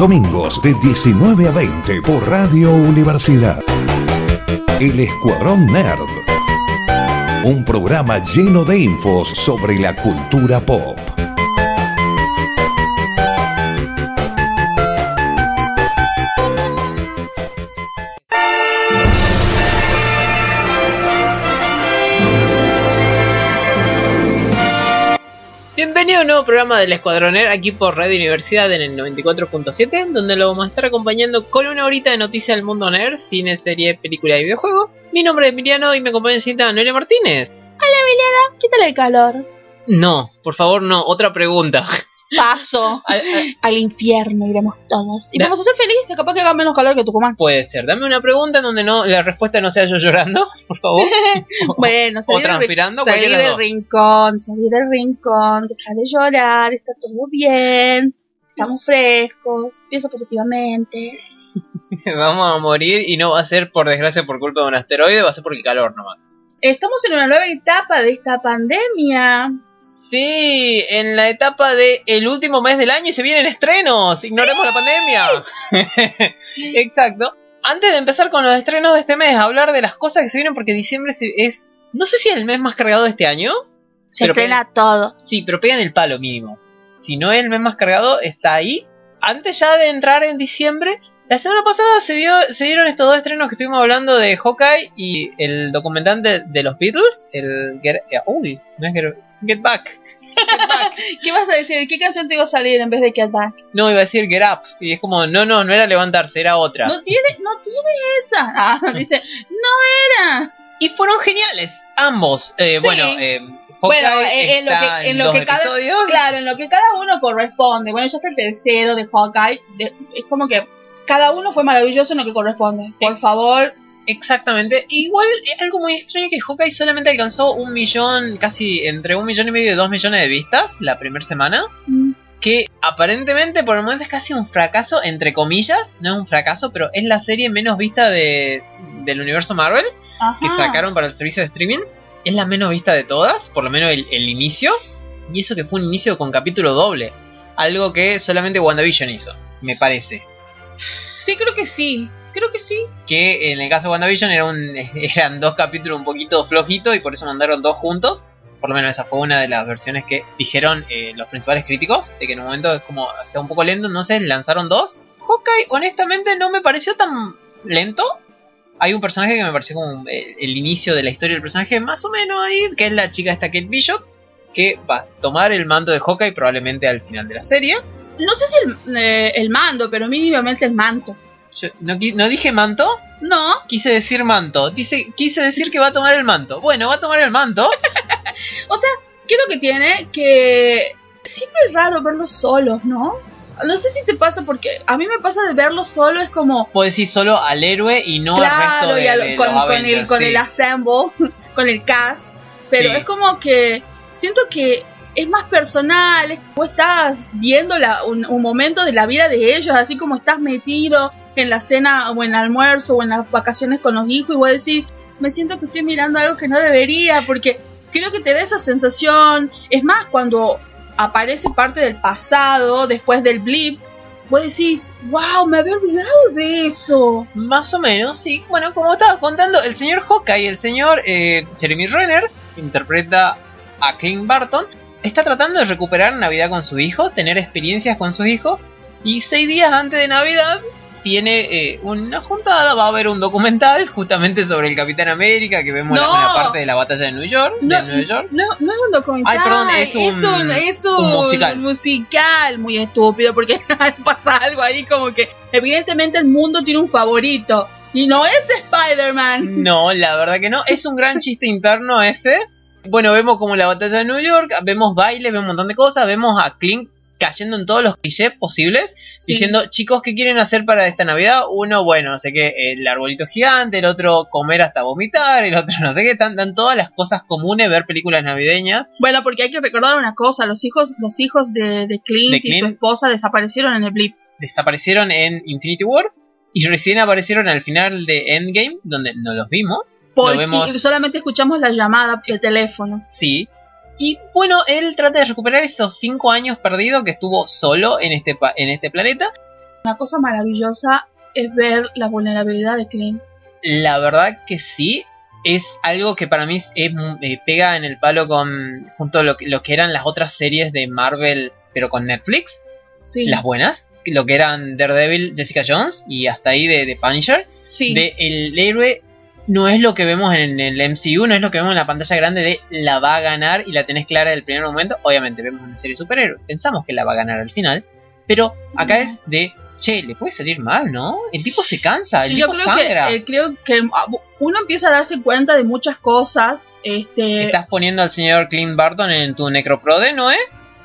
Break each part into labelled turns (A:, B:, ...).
A: Domingos de 19 a 20 por Radio Universidad. El Escuadrón Nerd. Un programa lleno de infos sobre la cultura pop.
B: Nuevo programa del Escuadroner aquí por Radio Universidad en el 94.7, donde lo vamos a estar acompañando con una horita de noticias del mundo nerd, cine, serie, película y videojuegos. Mi nombre es Emiliano y me acompaña en cinta Noelia Martínez.
C: Hola Emiliana, ¿qué tal el calor?
B: No, por favor, no, otra pregunta.
C: Paso.
B: Al- al-
C: Al infierno iremos todos. Y
B: Da-
C: vamos a ser felices, capaz que haga menos calor que Tucumán.
B: Puede ser, dame una pregunta en donde no la respuesta no sea yo llorando, por favor.
C: Bueno, salir,
B: o transpirando,
C: del, salir del rincón, salir del rincón, dejar de llorar, está todo bien, estamos frescos, pienso positivamente.
B: Vamos a morir y no va a ser por desgracia por culpa de un asteroide, va a ser por el calor nomás.
C: Estamos en una nueva etapa de esta pandemia.
B: Sí, en la etapa de el último mes del año y se vienen estrenos. Ignoremos la pandemia. Exacto. Antes de empezar con los estrenos de este mes, hablar de las cosas que se vienen porque diciembre es, no sé si es el mes más cargado de este año.
C: Se estrena todo.
B: Sí, pero pegan el palo mínimo. Si no es el mes más cargado, está ahí. Antes ya de entrar en diciembre, la semana pasada se, dio, se dieron estos dos estrenos que estuvimos hablando de Hawkeye y el documental de, de los Beatles, el Get, eh, uy, no es Get, Get Back. Get Back.
C: ¿Qué vas a decir? ¿Qué canción te iba a salir en vez de Get Back?
B: No, iba a decir Get Up. Y es como, no, no, no era levantarse, era otra.
C: No tiene, no tiene esa. Ah, dice, no era.
B: Y fueron geniales, ambos. Eh,
C: Sí.
B: Bueno, eh, Hawkeye
C: Bueno, en, lo que, en lo que cada, claro, en lo que cada uno corresponde. Bueno, ya está el tercero de Hawkeye. de- es como que cada uno fue maravilloso en lo que corresponde. Por favor,
B: Exactamente. Igual es algo muy extraño que Hawkeye solamente alcanzó un millón, casi entre un millón y medio y dos millones de vistas la primera semana.
C: mm,
B: Que aparentemente por el momento es casi un fracaso, entre comillas. No es un fracaso, pero es la serie menos vista de, del universo Marvel que sacaron para el servicio de streaming. Es la menos vista de todas, por lo menos el, el inicio. Y eso que fue un inicio con capítulo doble. Algo que solamente WandaVision hizo, me parece.
C: Sí, creo que sí. Creo que sí.
B: que en el caso de WandaVision era un, eran dos capítulos un poquito flojitos y por eso mandaron dos juntos. Por lo menos esa fue una de las versiones que dijeron eh, los principales críticos, de que en un momento es como está un poco lento, entonces lanzaron dos. Hawkeye honestamente no me pareció tan lento. Hay un personaje que me pareció como eh, el inicio de la historia del personaje más o menos ahí, que es la chica esta Kate Bishop, que va a tomar el mando de Hawkeye probablemente al final de la serie.
C: No sé si el, eh, el mando, pero mínimamente el manto.
B: Yo no, no dije manto,
C: No,
B: quise decir manto. Dice, quise decir que va a tomar el manto. Bueno, va a tomar el manto.
C: o sea, ¿qué es lo que tiene? Que siempre es raro verlos solos, ¿no? No sé si te pasa porque a mí me pasa de verlos solo es como
B: Puedo decir solo al héroe y no al resto
C: claro
B: de,
C: y al-
B: de
C: con,
B: los
C: con el con el assemble con el cast pero
B: Sí.
C: es como que siento que es más personal es como estás viendo la- un, un momento de la vida de ellos así como estás metido en la cena o en el almuerzo o en las vacaciones con los hijos y vos decís me siento que estoy mirando algo que no debería porque creo que te da esa sensación es más cuando aparece parte del pasado después del blip vos decís wow me había olvidado de eso
B: Más o menos, sí. Bueno, como estaba contando, el señor Hawkeye, el señor eh, Jeremy Renner, interpreta a Clint Barton, está tratando de recuperar Navidad con su hijo, tener experiencias con su hijo, y seis días antes de Navidad tiene eh, una juntada, va a haber un documental justamente sobre el Capitán América, que vemos la-
C: No.
B: una parte de la batalla de New York. de
C: No,
B: Nueva York.
C: No, no es un documental.
B: Ay, perdón, es un-
C: es un, es un
B: un musical.
C: musical muy estúpido porque pasa algo ahí como que evidentemente el mundo tiene un favorito y no es Spider-Man.
B: No, la verdad que no. Es un gran chiste interno ese. Bueno, vemos como la batalla de New York, vemos bailes, vemos un montón de cosas, vemos a Clint cayendo en todos los clichés posibles,
C: Sí.
B: diciendo, chicos, ¿qué quieren hacer para esta Navidad? Uno, bueno, no sé qué, el arbolito gigante, el otro comer hasta vomitar, el otro no sé qué, dan, dan todas las cosas comunes, ver películas navideñas.
C: Bueno, porque hay que recordar una cosa, los hijos, los hijos de, de Clint
B: De
C: y su esposa desaparecieron en el blip.
B: Desaparecieron en Infinity War y recién aparecieron al final de Endgame, donde no los vimos.
C: Porque
B: vemos-
C: solamente escuchamos la llamada de teléfono.
B: Sí. Y bueno, él trata de recuperar esos cinco años perdidos que estuvo solo en este, en este planeta.
C: Una cosa maravillosa es ver la vulnerabilidad de Clint.
B: La verdad que sí, es algo que para mí es, eh, pega en el palo con junto a lo, que- lo que eran las otras series de Marvel, pero con Netflix,
C: Sí,
B: las buenas, lo que eran Daredevil, Jessica Jones y hasta ahí de, de Punisher.
C: sí.
B: De el héroe no es lo que vemos en el MCU, no es lo que vemos en la pantalla grande de la va a ganar y la tenés clara del primer momento. Obviamente vemos una serie de superhéroes, pensamos que la va a ganar al final, pero acá es de, che, le puede salir mal, ¿no? El tipo se cansa, el
C: Sí, yo
B: tipo
C: creo
B: sangra.
C: que, eh, creo que ah, bu- uno empieza a darse cuenta de muchas cosas, este,
B: ¿Estás poniendo al señor Clint Barton en tu necroprode, no eh?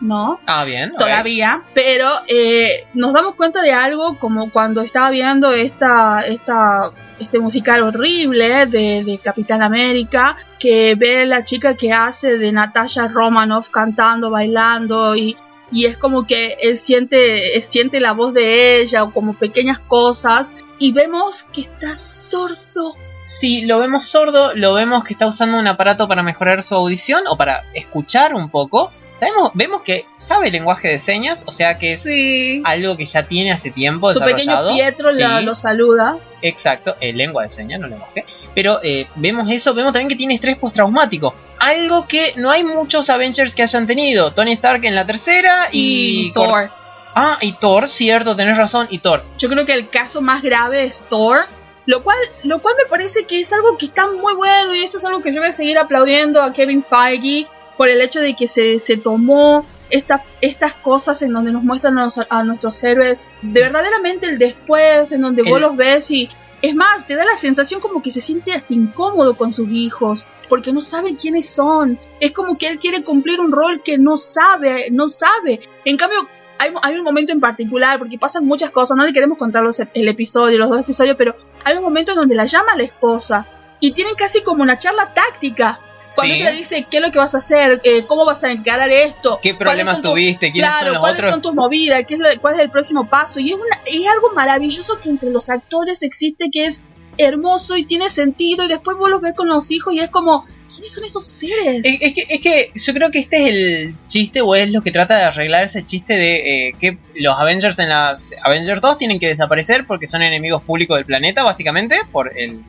C: ¿No?
B: Ah, bien.
C: Todavía, pero eh, nos damos cuenta de algo como cuando estaba viendo esta, esta, este musical horrible de, de Capitán América, que ve la chica que hace de Natasha Romanoff cantando, bailando y, y es como que él siente, él siente la voz de ella o como pequeñas cosas y vemos que está sordo.
B: Sí, lo vemos sordo, lo vemos que está usando un aparato para mejorar su audición o para escuchar un poco. Sabemos, vemos que sabe lenguaje de señas, o sea que es
C: Sí.
B: algo que ya tiene hace tiempo
C: Su pequeño. Pietro la- lo saluda.
B: Exacto, eh, lengua de señas, no lenguaje. Pero eh, vemos eso, vemos también que tiene estrés postraumático. Algo que no hay muchos Avengers que hayan tenido. Tony Stark en la tercera y,
C: Y, Thor.
B: Ah, y Thor, cierto, tenés razón, y Thor.
C: Yo creo que el caso más grave es Thor. Lo cual, lo cual me parece que es algo que está muy bueno y eso es algo que yo voy a seguir aplaudiendo a Kevin Feige por el hecho de que se, se tomó esta- estas cosas en donde nos muestran a, los- a nuestros héroes de verdaderamente el después, en donde vos
B: El-
C: los ves y es más, te da la sensación como que se siente hasta incómodo con sus hijos porque no sabe quiénes son. Es como que él quiere cumplir un rol que no sabe, no sabe. En cambio, hay, hay un momento en particular, porque pasan muchas cosas, no le queremos contar los, el episodio, los dos episodios, pero hay un momento en donde la llama la esposa y tienen casi como una charla táctica. Cuando
B: Sí.
C: ella le dice, ¿qué es lo que vas a hacer? Eh, ¿Cómo vas a encarar esto?
B: ¿Qué
C: ¿Cuáles
B: problemas tuviste? ¿Quiénes
C: Claro,
B: son los
C: ¿cuáles
B: otros?
C: son tus movidas? ¿Qué es lo- ¿Cuál es el próximo paso? Y es, una, es algo maravilloso que entre los actores existe, que es hermoso y tiene sentido, y después vos los ves con los hijos y es como, ¿quiénes son esos seres?
B: Es, es que, es que yo creo que este es el chiste o es lo que trata de arreglar ese chiste de eh, que los Avengers en la Avengers 2 tienen que desaparecer porque son enemigos públicos del planeta básicamente por el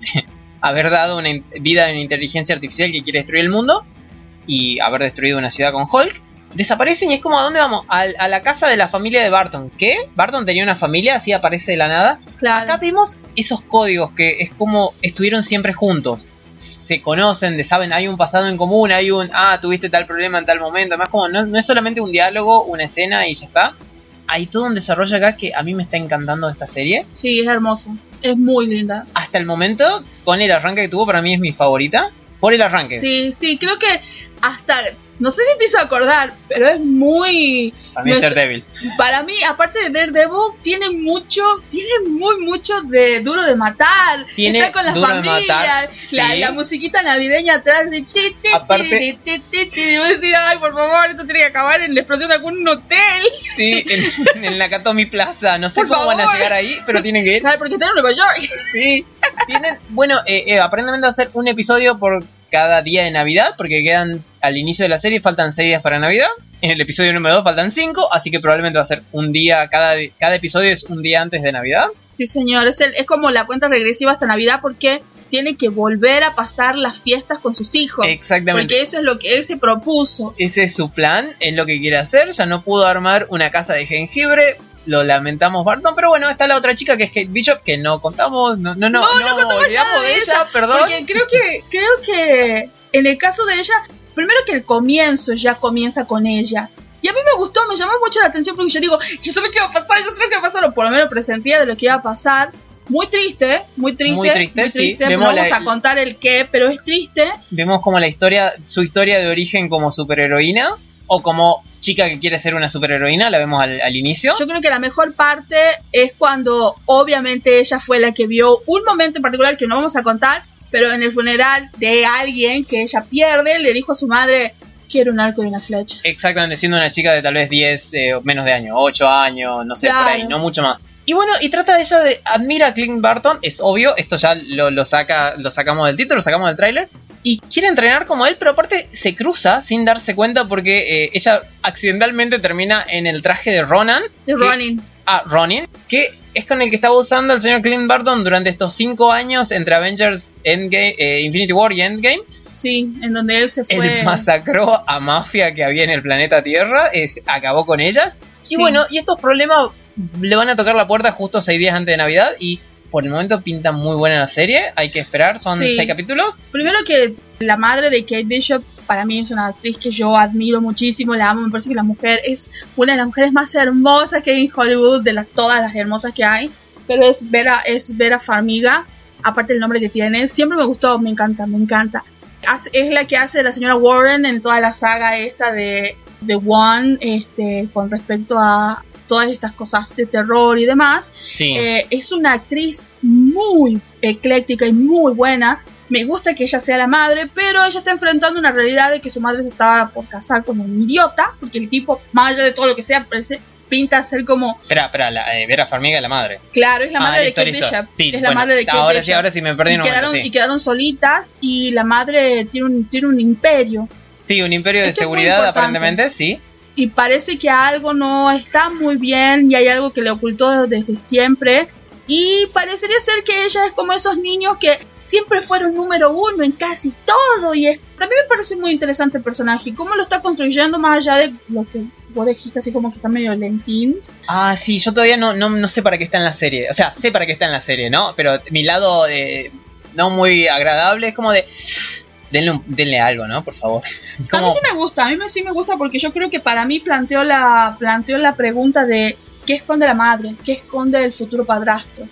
B: haber dado una vida a una inteligencia artificial que quiere destruir el mundo y haber destruido una ciudad con Hulk. Desaparecen y es como, ¿a dónde vamos? Al- a la casa de la familia de Barton. ¿Qué? Barton tenía una familia, así aparece de la nada.
C: claro.
B: Acá vimos esos códigos que es como estuvieron siempre juntos. Se conocen, de saben, hay un pasado en común, hay un, ah, tuviste tal problema en tal momento. Además, como no, no es solamente un diálogo, una escena y ya está. Hay todo un desarrollo acá que a mí me está encantando esta serie.
C: Sí, es hermoso. Es muy linda.
B: Hasta el momento, con el arranque que tuvo, para mí es mi favorita. Por el arranque.
C: Sí, sí, creo que hasta, no sé si te hizo acordar, pero es muy,
B: Para mí es- Daredevil.
C: para mí, aparte de Daredevil, tiene mucho, tiene muy mucho de duro de matar.
B: Tiene
C: Está con la
B: Duro de
C: familia,
B: Matar,
C: la,
B: sí.
C: la musiquita navideña atrás de ti, ti,
B: Aparte-
C: ti, ti, ti, ti, y vos decís, ay, por favor, esto tiene que acabar en la explosión de algún hotel.
B: Sí, en, en la Katomi Plaza. No sé
C: Por
B: cómo van a
C: favor.
B: llegar ahí, pero tienen que ir.
C: Ay, porque está en Nueva York.
B: Sí, tienen, bueno, eh, eh, aparentemente va a ser un episodio por cada día de Navidad, porque quedan al inicio de la serie, faltan 6 días para Navidad. En el episodio número 2 faltan 5, así que probablemente va a ser un día, cada, cada episodio es un día antes de Navidad.
C: Sí, señor, es, el- es como la cuenta regresiva hasta Navidad porque tiene que volver a pasar las fiestas con sus hijos.
B: Exactamente.
C: Porque eso es lo que él se propuso.
B: Ese es su plan, es lo que quiere hacer. Ya no pudo armar una casa de jengibre. Lo lamentamos, Barton. Pero bueno, está la otra chica que es Kate Bishop, que no contamos. No, no, no,
C: No, no contamos
B: olvidamos
C: nada de
B: de ella,
C: ella,
B: perdón.
C: Porque creo que, creo que en el caso de ella, primero que el comienzo ya comienza con ella. Y a mí me gustó, me llamó mucho la atención porque yo digo, yo sé lo que iba a pasar, yo sé lo que iba a pasar, o por lo menos presentía de lo que iba a pasar. Muy triste, muy triste.
B: Muy triste, sí.
C: No
B: Vemos
C: vamos
B: la-
C: a contar el qué, pero es triste.
B: Vemos como la historia, su historia de origen como superheroína. O como chica que quiere ser una superheroína, la vemos al, al inicio.
C: Yo creo que la mejor parte es cuando obviamente ella fue la que vio un momento en particular que no vamos a contar, pero en el funeral de alguien que ella pierde, le dijo a su madre, quiero un arco y una flecha.
B: Exactamente, siendo una chica de tal vez 10 eh, o menos de años, 8 años, no sé, por ahí, no mucho más. Y bueno, y trata de ella de admira a Clint Barton, es obvio, esto ya lo, lo saca, lo sacamos del título, lo sacamos del tráiler. Y quiere entrenar como él, pero aparte se cruza sin darse cuenta porque eh, ella accidentalmente termina en el traje de Ronan.
C: De Ronin.
B: A Ronin, que es con el que estaba usando el señor Clint Barton durante estos cinco años entre Avengers, Endgame, eh, Infinity War y Endgame.
C: Sí, en donde él se fue.
B: Él masacró a mafia que había en el planeta Tierra, es, acabó con ellas.
C: Sí.
B: Y bueno, y estos problemas le van a tocar la puerta justo seis días antes de Navidad y por el momento pinta muy buena la serie. Hay que esperar, son
C: Sí.
B: seis capítulos.
C: Primero que la madre de Kate Bishop para mí es una actriz que yo admiro muchísimo, la amo, me parece que la mujer es una de las mujeres más hermosas que hay en Hollywood, de las todas las hermosas que hay, pero es Vera, es Vera Farmiga, aparte del nombre que tiene, siempre me gustó, me encanta, me encanta. Es la que hace la señora Warren en toda la saga esta de The One, este, con respecto a todas estas cosas de terror y demás.
B: Sí.
C: Eh, es una actriz muy ecléctica y muy buena. Me gusta que ella sea la madre, pero ella está enfrentando una realidad de que su madre se estaba por casar con un idiota, porque el tipo, más allá de todo lo que sea, parece, pinta ser como,
B: Espera, espera, la, eh, Vera Farmiga es la madre.
C: claro, es la
B: Ah,
C: madre de Kate. Bishop.
B: Sí,
C: es la
B: bueno,
C: madre de Kate
B: ahora
C: Bishop.
B: sí, ahora sí me perdí
C: y,
B: un momento,
C: quedaron,
B: sí.
C: y quedaron solitas y la madre tiene un, tiene un imperio.
B: Sí, un imperio de seguridad aparentemente, sí.
C: y parece que algo no está muy bien y hay algo que le ocultó desde siempre y parecería ser que ella es como esos niños que siempre fueron número uno en casi todo y es- también me parece muy interesante el personaje cómo lo está construyendo más allá de lo que vos dijiste así como que está medio lentín
B: Ah, sí, yo todavía no, no, no sé para qué está en la serie. O sea, sé para qué está en la serie, ¿no? Pero mi lado eh, no muy agradable es como de... Denle, un- denle algo, ¿no? Por favor.
C: a mí sí me gusta a mí sí me gusta porque yo creo que para mí planteó la planteó la pregunta de qué esconde la madre qué esconde el futuro padrastro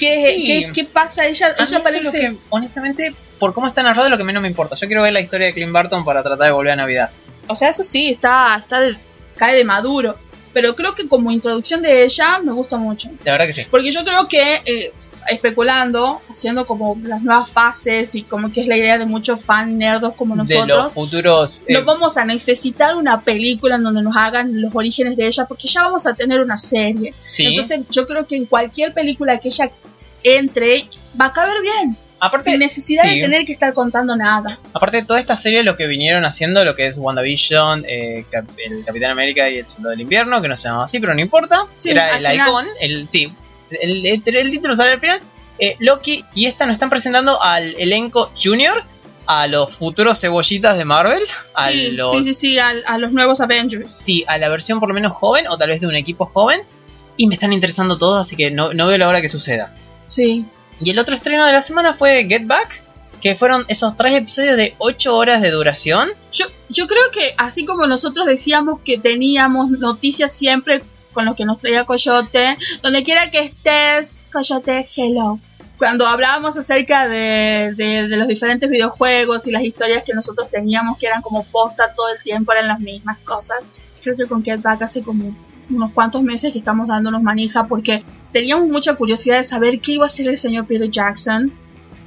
C: qué,
B: Sí.
C: qué, qué pasa ella
B: a
C: ella parece
B: lo que, honestamente, por cómo está narrado lo que menos me importa. Yo quiero ver la historia de Clint Barton para tratar de volver a Navidad.
C: O sea, eso sí, está, está de- cae de maduro. Pero creo que como introducción de ella me gusta mucho.
B: La verdad que sí.
C: Porque yo creo que, eh, especulando, haciendo como las nuevas fases y como que es la idea de muchos fan nerdos como
B: De los
C: nosotros,
B: futuros... eh,
C: no vamos a necesitar una película en donde nos hagan los orígenes de ella porque ya vamos a tener una serie.
B: sí.
C: Entonces yo creo que en cualquier película que ella entre va a caber bien,
B: aparte,
C: sin necesidad
B: sí.
C: de tener que estar contando nada.
B: Aparte de toda esta serie, lo que vinieron haciendo, lo que es WandaVision, eh, Cap- el Capitán América y el Soldado del Invierno, que no se llamaba así, pero no importa.
C: Sí,
B: era el icon, el, sí, el, el- el título sale al final. Eh, Loki y esta nos están presentando al elenco junior, a los futuros cebollitas de Marvel, a
C: Sí,
B: los...
C: sí, sí, sí, al- a los nuevos Avengers.
B: sí, a la versión por lo menos joven, o tal vez de un equipo joven. Y me están interesando todos, así que no, no veo la hora que suceda.
C: Sí.
B: Y el otro estreno de la semana fue Get Back, que fueron esos tres episodios de 8 horas de duración.
C: Yo, yo creo que así como nosotros decíamos que teníamos noticias siempre con lo que nos traía Coyote, donde quiera que estés, Coyote, hello. Cuando hablábamos acerca de, de, de los diferentes videojuegos y las historias que nosotros teníamos que eran como posta todo el tiempo, eran las mismas cosas. Creo que con Get Back hace como unos cuantos meses que estamos dándonos manija porque teníamos mucha curiosidad de saber qué iba a hacer el señor Peter Jackson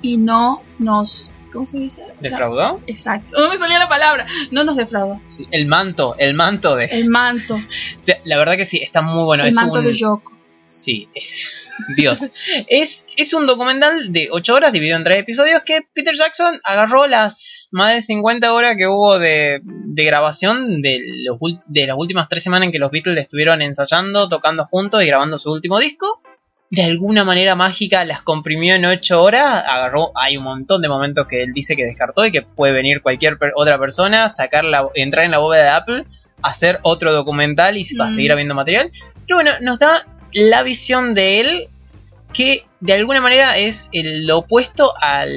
C: y no nos... ¿Cómo se dice?
B: ¿Defraudó?
C: Exacto. No me salía la palabra. No nos defraudó.
B: Sí, el manto, el manto de...
C: El manto.
B: La verdad que sí, está muy bueno.
C: el
B: es
C: manto
B: un...
C: de Yoko.
B: Sí, es... Dios. es, es un documental de 8 horas dividido en tres episodios que Peter Jackson agarró las más de 50 horas que hubo de, de grabación de, los, de las últimas tres semanas en que los Beatles estuvieron ensayando, tocando juntos y grabando su último disco. De alguna manera mágica las comprimió en 8 horas, agarró, hay un montón de momentos que él dice que descartó y que puede venir cualquier per- otra persona, sacar la, entrar en la bóveda de Apple, hacer otro documental y va a
C: Mm.
B: seguir habiendo material. Pero bueno, nos da la visión de él que de alguna manera es el lo opuesto al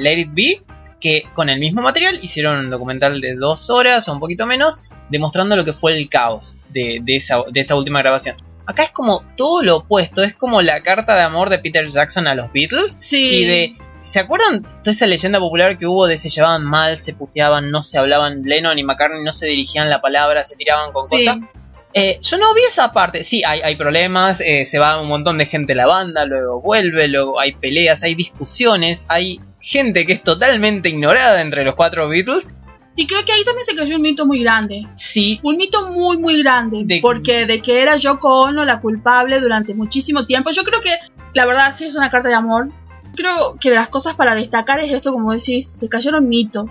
B: Let It Be, que con el mismo material hicieron un documental de dos horas o un poquito menos, demostrando lo que fue el caos de, de esa, de esa última grabación. Acá es como todo lo opuesto, es como la carta de amor de Peter Jackson a los Beatles
C: Sí.
B: y de... ¿Se acuerdan toda esa leyenda popular que hubo de se llevaban mal, se puteaban, no se hablaban, Lennon y McCartney no se dirigían la palabra, se tiraban con
C: Sí.
B: cosas? Eh, yo no vi esa parte. Sí, hay, hay problemas, eh, se va un montón de gente de la banda, luego vuelve, luego hay peleas, hay discusiones, hay gente que es totalmente ignorada entre los cuatro Beatles.
C: Y creo que ahí también se cayó un mito muy grande.
B: Sí,
C: Un mito muy, muy grande.
B: De-
C: porque de que era Yoko Ono la culpable durante muchísimo tiempo. Yo creo que, la verdad, sí es una carta de amor. Creo que de las cosas para destacar es esto, como decís, se cayeron mitos.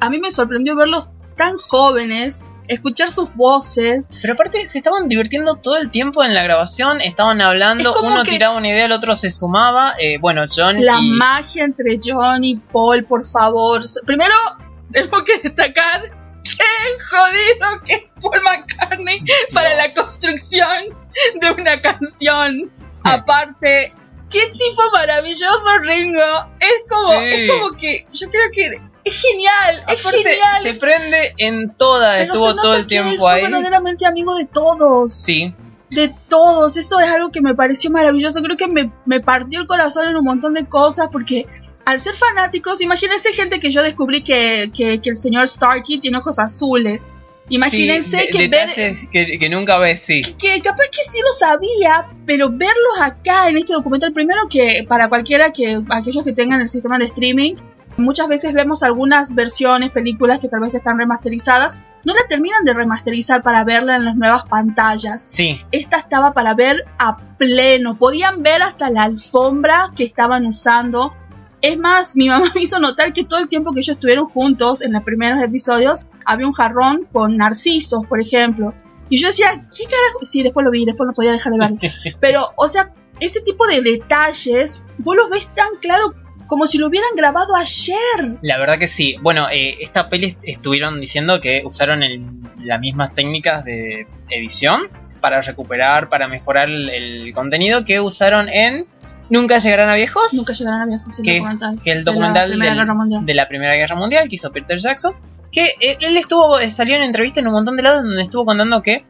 C: A mí me sorprendió verlos tan jóvenes escuchar sus voces.
B: Pero aparte se estaban divirtiendo todo el tiempo en la grabación, estaban hablando,
C: Es
B: uno tiraba una idea, el otro se sumaba. eh, bueno, John
C: La
B: y
C: magia entre John y Paul, por favor. Primero, tenemos que destacar qué jodido que es Paul McCartney para la construcción de una canción. Aparte, qué tipo maravilloso Ringo. Es como,
B: Sí.
C: es como que yo creo que es genial, es genial.
B: se
C: es-
B: prende en toda,
C: pero
B: estuvo todo el
C: que
B: tiempo ahí.
C: verdaderamente amigo de todos.
B: Sí,
C: de todos. Eso es algo que me pareció maravilloso. Creo que me, me partió el corazón en un montón de cosas porque al ser fanáticos, imagínense gente que yo descubrí que, que, que el señor Starkey tiene ojos azules. Imagínense
B: Sí,
C: que ver...
B: que, que nunca ves, sí.
C: Que capaz que sí lo sabía, pero verlos acá en este documental, primero que para cualquiera que, aquellos que tengan el sistema de streaming, muchas veces vemos algunas versiones, películas que tal vez están remasterizadas, no la terminan de remasterizar para verla en las nuevas pantallas
B: Sí,
C: esta estaba para ver a pleno. Podían ver hasta la alfombra que estaban usando. Es más, mi mamá me hizo notar que todo el tiempo que ellos estuvieron juntos en los primeros episodios había un jarrón con narcisos, por ejemplo. Y yo decía, ¿qué carajo? Sí, después lo vi, después no podía dejar de verlo. Pero, o sea, ese tipo de detalles, vos los ves tan claro como si lo hubieran grabado ayer.
B: la verdad que sí. Bueno, eh, esta peli est- estuvieron diciendo que usaron el- las mismas técnicas de edición para recuperar, para mejorar el, el contenido que usaron en Nunca llegarán a viejos.
C: Nunca llegarán a viejos el
B: que,
C: documental.
B: que el
C: de la
B: documental del- de la Primera Guerra Mundial que hizo Peter Jackson. Que eh, él estuvo, eh, salió en entrevista en un montón de lados donde estuvo contando que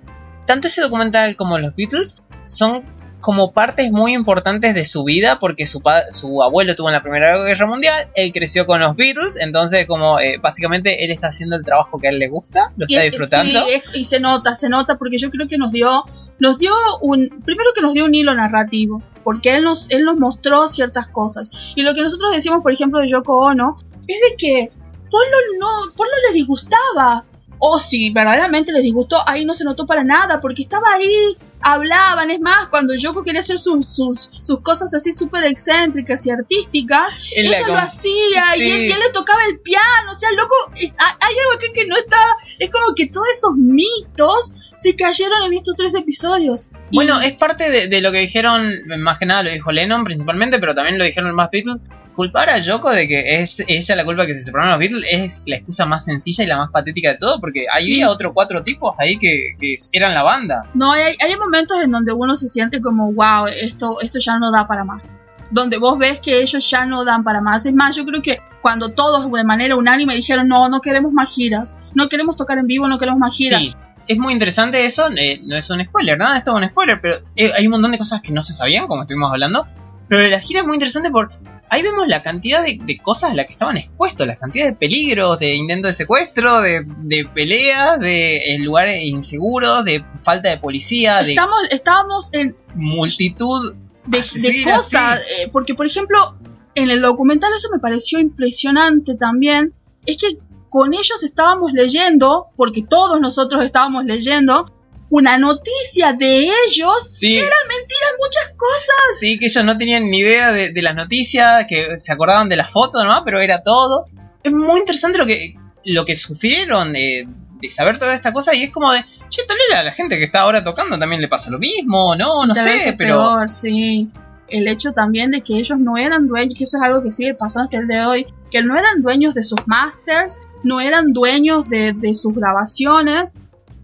B: tanto ese documental como los Beatles son como partes muy importantes de su vida porque su, su abuelo estuvo en la Primera Guerra Mundial, él creció con los Beatles, entonces como eh, básicamente él está haciendo el trabajo que a él le gusta, lo
C: Y
B: está
C: es
B: disfrutando.
C: sí, es- y se nota, se nota, porque yo creo que nos dio, nos dio un, primero que nos dio un hilo narrativo, porque él nos, él nos mostró ciertas cosas. Y lo que nosotros decimos, por ejemplo, de Yoko Ono, es de que Polo no, Polo les disgustaba. O si verdaderamente les disgustó, ahí no se notó para nada, porque estaba ahí, hablaban, es más, cuando Yoko quería hacer sus, sus, sus cosas así súper excéntricas y artísticas, ella lo hacía y,
B: Sí.
C: él, y él le tocaba el piano, o sea, loco, es- hay algo aquí que no está, es como que todos esos mitos se cayeron en estos tres episodios. Y-
B: Bueno, es parte de, de lo que dijeron, más que nada lo dijo Lennon principalmente, pero también lo dijeron más Beatles. Culpar a Yoko de que es ella la culpa que se separaron los Beatles es la excusa más sencilla y la más patética de todo, porque ahí
C: Sí.
B: había otros cuatro tipos ahí que, que eran la banda.
C: No, hay, hay momentos en donde uno se siente como, wow, esto, esto ya no da para más. Donde vos ves que ellos ya no dan para más. Es más, yo creo que cuando todos de manera unánime dijeron, no, no queremos más giras, no queremos tocar en vivo, no queremos más giras.
B: Sí, es muy interesante eso, eh, no es un spoiler, nada, esto es un spoiler, pero eh, hay un montón de cosas que no se sabían, como estuvimos hablando, pero la gira es muy interesante porque ahí vemos la cantidad de, de cosas a las que estaban expuestos, la cantidad de peligros, de intentos de secuestro, de, de peleas, de eh, lugares inseguros, de falta de policía, de
C: Estamos, estábamos en,
B: multitud
C: de, de cosas, eh, porque por ejemplo, en el documental eso me pareció impresionante también, es que con ellos estábamos leyendo, porque todos nosotros estábamos leyendo, una noticia de ellos
B: Sí,
C: que eran mentiras muchas cosas.
B: sí, que ellos no tenían ni idea de, de las noticias, que se acordaban de la foto nomás, pero era todo. Es muy interesante lo que, lo que sufrieron de, de saber toda esta cosa y es como de, che, tal vez a la gente que está ahora tocando también le pasa lo mismo, no, no
C: Tal
B: sé, pero...
C: peor, sí. El hecho también de que ellos no eran dueños, que eso es algo que sigue pasando hasta el de hoy, que no eran dueños de sus masters, no eran dueños de, de sus grabaciones.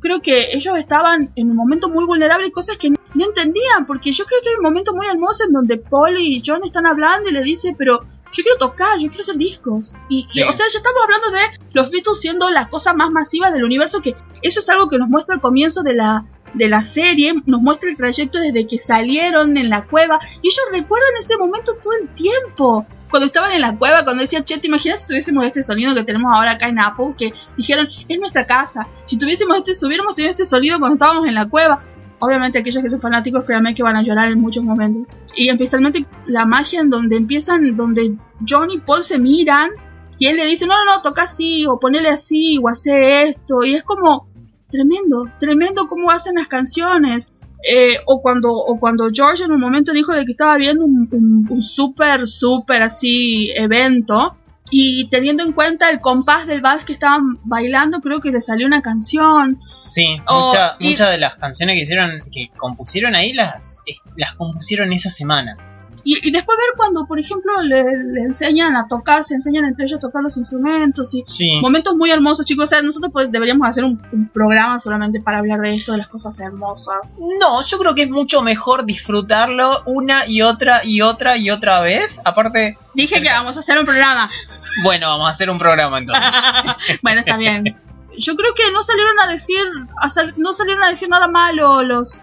C: Creo que ellos estaban en un momento muy vulnerable y cosas que no, entendían, porque yo creo que hay un momento muy hermoso en donde Paul y John están hablando y le dice, pero yo quiero tocar, yo quiero hacer discos. Y,
B: Sí.
C: o sea, ya estamos hablando de los Beatles siendo la cosa más masiva del universo, que eso es algo que nos muestra al comienzo de la, de la serie, nos muestra el trayecto desde que salieron en la cueva, y ellos recuerdan ese momento todo el tiempo. Cuando estaban en la cueva, cuando decía, che, ¿te imaginas si tuviésemos este sonido que tenemos ahora acá en Apple? Que dijeron, es nuestra casa. Si tuviésemos este, si hubiéramos tenido este sonido cuando estábamos en la cueva. Obviamente aquellos que son fanáticos, créanme que van a llorar en muchos momentos. Y especialmente la magia en donde empiezan, donde John y Paul se miran, y él le dice, no, no, no, toca así, o ponele así, o hace esto, y es como, tremendo, tremendo cómo hacen las canciones. Eh, o cuando o cuando George en un momento dijo de que estaba viendo un, un, un súper súper así evento y teniendo en cuenta el compás del vals que estaban bailando, creo que le salió una canción.
B: Sí,
C: O-
B: mucha-
C: y-
B: muchas de las canciones que hicieron, que compusieron ahí, las, las compusieron esa semana.
C: Y, y después ver cuando, por ejemplo, le, le enseñan a tocar, se enseñan entre ellos a tocar los instrumentos y
B: Sí.
C: momentos muy hermosos, chicos. O sea, nosotros pues, deberíamos hacer un, un programa solamente para hablar de esto, de las cosas hermosas.
B: No, yo creo que es mucho mejor disfrutarlo una y otra y otra y otra vez. Aparte,
C: Dije que vamos a hacer un programa.
B: bueno, vamos a hacer un programa entonces.
C: bueno, está bien. Yo creo que no salieron a decir, a sal- no salieron a decir nada malo los,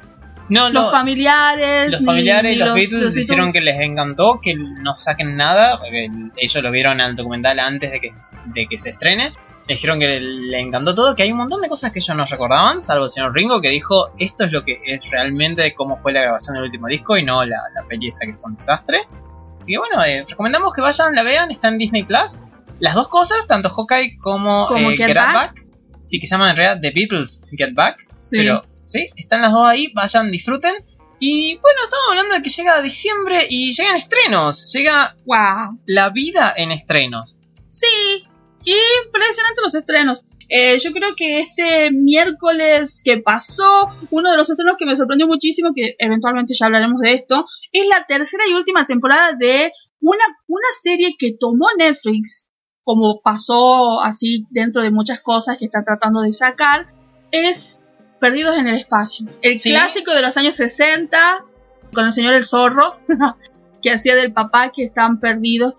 B: No,
C: los
B: lo-
C: familiares.
B: los familiares,
C: ni
B: los, Beatles,
C: los
B: dijeron que les encantó, que no saquen nada. Ellos lo vieron al documental antes de que, de que se estrene. Dijeron que le encantó todo, que hay un montón de cosas que ellos no recordaban, salvo el señor Ringo, que dijo, esto es lo que es realmente cómo fue la grabación del último disco y no la, la peli esa que fue un desastre. Así que bueno, eh, recomendamos que vayan, la vean, está en Disney Plus. Las dos cosas, tanto Hawkeye como,
C: Como
B: eh,
C: Get
B: Get
C: Back.
B: Back, sí que se llaman en realidad The Beatles Get Back,
C: Sí.
B: pero sí, están las dos ahí, vayan, disfruten. Y bueno, estamos hablando de que llega diciembre y llegan estrenos, llega
C: Wow.
B: la vida en estrenos.
C: Sí, impresionante los estrenos. Eh, yo creo que este miércoles que pasó, uno de los estrenos que me sorprendió muchísimo, que eventualmente ya hablaremos de esto, es la tercera y última temporada de una, una serie que tomó Netflix, como pasó así dentro de muchas cosas que está tratando de sacar, es Perdidos en el Espacio. El
B: Sí.
C: clásico de los años 60, con el señor El Zorro, que hacía del papá que están perdidos.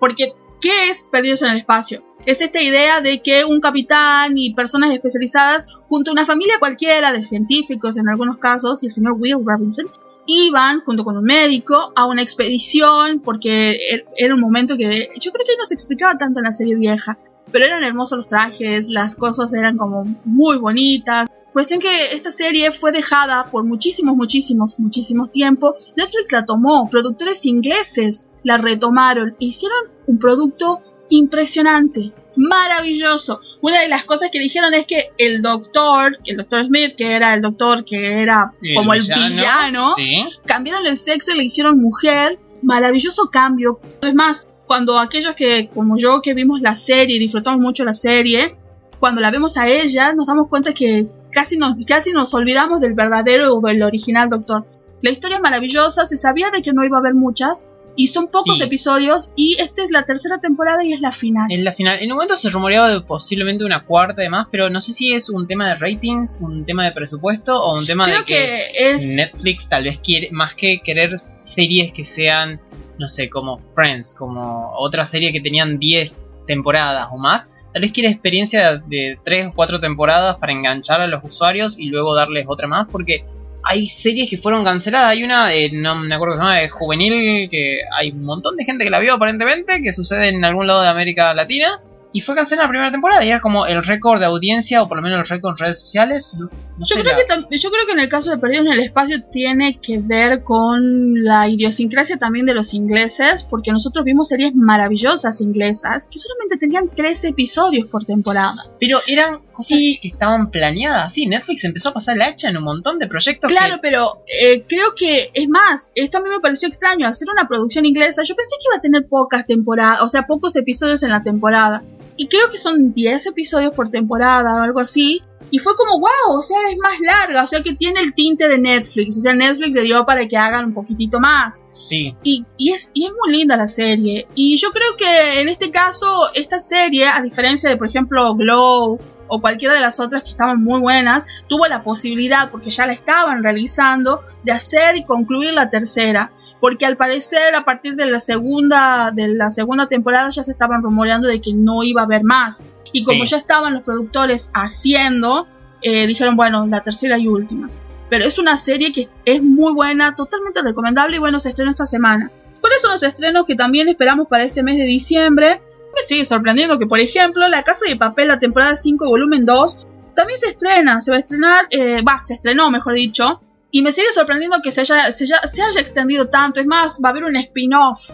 C: Porque, ¿qué es Perdidos en el Espacio? Es esta idea de que un capitán y personas especializadas, junto a una familia cualquiera de científicos en algunos casos, y el señor Will Robinson, iban junto con un médico a una expedición, porque er- era un momento que yo creo que no se explicaba tanto en la serie vieja, pero eran hermosos los trajes, las cosas eran como muy bonitas. Cuestión que esta serie fue dejada por muchísimos, muchísimos, muchísimos tiempo. Netflix la tomó, productores ingleses la retomaron, e hicieron un producto impresionante, maravilloso. Una de las cosas que dijeron es que el doctor, el doctor Smith, que era el doctor que era como el villano,
B: Sí.
C: cambiaron el sexo y le hicieron mujer. Maravilloso cambio. Es más, cuando aquellos que, como yo, que vimos la serie disfrutamos mucho la serie, cuando la vemos a ella, nos damos cuenta que casi nos, casi nos olvidamos del verdadero o del original doctor. La historia es maravillosa, se sabía de que no iba a haber muchas, y son pocos
B: Sí.
C: episodios, y esta es la tercera temporada y es la final.
B: En la final, en un momento se rumoreaba de posiblemente una cuarta de más, pero no sé si es un tema de ratings, un tema de presupuesto o un tema
C: Creo
B: de que,
C: que es...
B: Netflix tal vez quiere, más que querer series que sean, no sé, como Friends, como otra serie que tenían 10 temporadas o más, tal vez quiere experiencia de 3 o 4 temporadas para enganchar a los usuarios y luego darles otra más, porque hay series que fueron canceladas. Hay una, eh, no me acuerdo que se llama, de Juvenil, que hay un montón de gente que la vio aparentemente, que sucede en algún lado de América Latina. Y fue cancelada la primera temporada y era como el récord de audiencia, o por lo menos el récord en redes sociales. No, no
C: Yo
B: sé,
C: creo,
B: la-
C: que yo creo que en el caso de Perdidos en el Espacio tiene que ver con la idiosincrasia también de los ingleses, porque nosotros vimos series maravillosas inglesas que solamente tenían tres episodios por temporada.
B: Pero eran cosas que estaban planeadas así. Netflix empezó a pasar la hacha en un montón de proyectos.
C: Claro,
B: que-
C: pero eh, creo que es más, esto a mí me pareció extraño, hacer una producción inglesa, yo pensé que iba a tener pocas temporadas, o sea, pocos episodios en la temporada. Y creo que son 10 episodios por temporada o algo así. Y fue como, wow, o sea, es más larga, o sea que tiene el tinte de Netflix, o sea, Netflix le dio para que hagan un poquitito más.
B: Sí,
C: Y, y es, y es muy linda la serie. Y yo creo que en este caso, esta serie, a diferencia de, por ejemplo, Glow o cualquiera de las otras que estaban muy buenas, tuvo la posibilidad, porque ya la estaban realizando, de hacer y concluir la tercera. Porque al parecer, a partir de la segunda, de la segunda temporada, ya se estaban rumoreando de que no iba a haber más. Y como
B: Sí.
C: ya estaban los productores haciendo, eh, dijeron, bueno, la tercera y última. Pero es una serie que es muy buena, totalmente recomendable y bueno, se estrenó esta semana. ¿Cuáles son los estrenos que también esperamos para este mes de diciembre? Me sigue sorprendiendo que, por ejemplo, La Casa de Papel, la temporada 5, volumen 2, también se estrena, se va a estrenar, eh, va, se estrenó, mejor dicho, y me sigue sorprendiendo que se haya, se, haya, se haya extendido tanto, es más, va a haber un spin-off.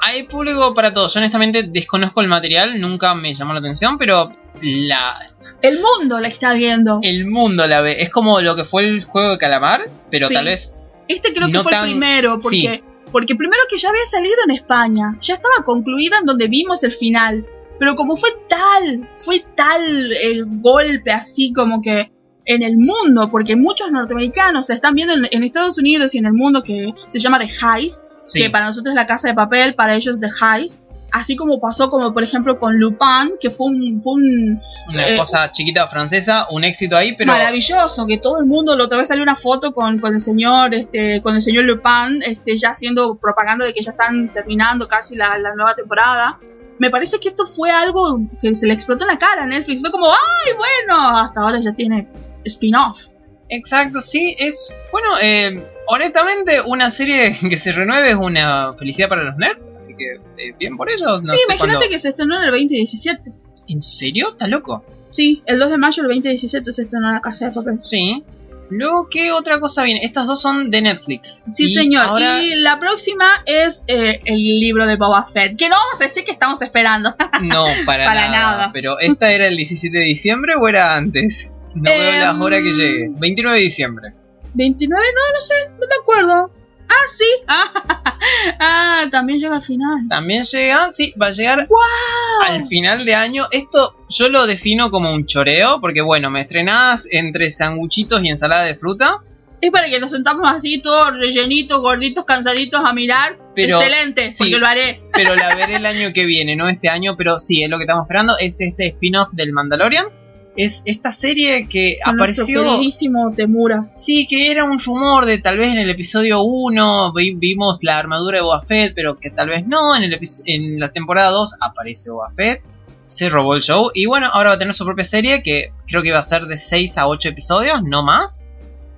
B: hay público para todos. Yo honestamente desconozco el material, nunca me llamó la atención, pero la,
C: El mundo la está viendo.
B: el mundo la ve. Es como lo que fue el juego de calamar, pero
C: Sí.
B: tal vez
C: Este creo que fue
B: tan-
C: el primero, porque Porque primero que ya había salido en España, ya estaba concluida en donde vimos el final. Pero como fue tal, fue tal el golpe así como que en el mundo, porque muchos norteamericanos se están viendo en, en Estados Unidos y en el mundo que se llama The Heist,
B: Sí.
C: que para nosotros es la casa de papel, para ellos The Heist. Así como pasó como por ejemplo con Lupin, que fue un, fue un
B: Una
C: eh,
B: cosa chiquita francesa, un éxito ahí, pero
C: maravilloso, que todo el mundo, la otra vez salió una foto con, con el señor, este, con el señor Lupin, este, ya haciendo propaganda de que ya están terminando casi la, la nueva temporada. Me parece que esto fue algo que se le explotó en la cara a Netflix. Fue como, ¡ay, bueno! Hasta ahora ya tiene spin-off.
B: Exacto, sí, es. Bueno, eh, honestamente, una serie que se renueve es una felicidad para los nerds, así que eh, bien por ellos. No
C: sí,
B: sé
C: imagínate que se estrenó en el 2017.
B: ¿En serio? ¿Está loco?
C: Sí, el 2 de mayo del 2017 se estrenó en la casa de papel.
B: Sí. Luego, ¿qué otra cosa viene? Estas dos son de Netflix.
C: Sí,
B: Y
C: señor.
B: Ahora,
C: Y la próxima es eh, el libro de Boba Fett, que no vamos a decir que estamos esperando.
B: no, para,
C: Para nada.
B: Pero, ¿esta era el 17 de diciembre o era antes? No veo
C: Em,
B: las horas que llegue. 29 de diciembre.
C: 29, no, no sé, no me acuerdo. Ah, sí. Ah, también llega al final.
B: También llega, sí, va a llegar
C: ¡Wow!
B: al final de año. Esto yo lo defino como un choreo, porque bueno, me estrenás entre sanguchitos y ensalada de fruta.
C: Es para que nos sentamos así, todos rellenitos, gorditos, cansaditos a mirar.
B: Pero-
C: Excelente,
B: sí.
C: porque lo haré.
B: pero la veré el año que viene, no este año, pero sí, es lo que estamos esperando, es este spin-off del Mandalorian. Es esta serie que
C: Con
B: apareció,
C: queridísimo Temura.
B: sí, que era un rumor de tal vez en el episodio 1 vi- vimos la armadura de Boba Fett, pero que tal vez no, en, el en la temporada 2 aparece Boba Fett, se robó el show, y bueno, ahora va a tener su propia serie que creo que va a ser de 6 a 8 episodios, no más.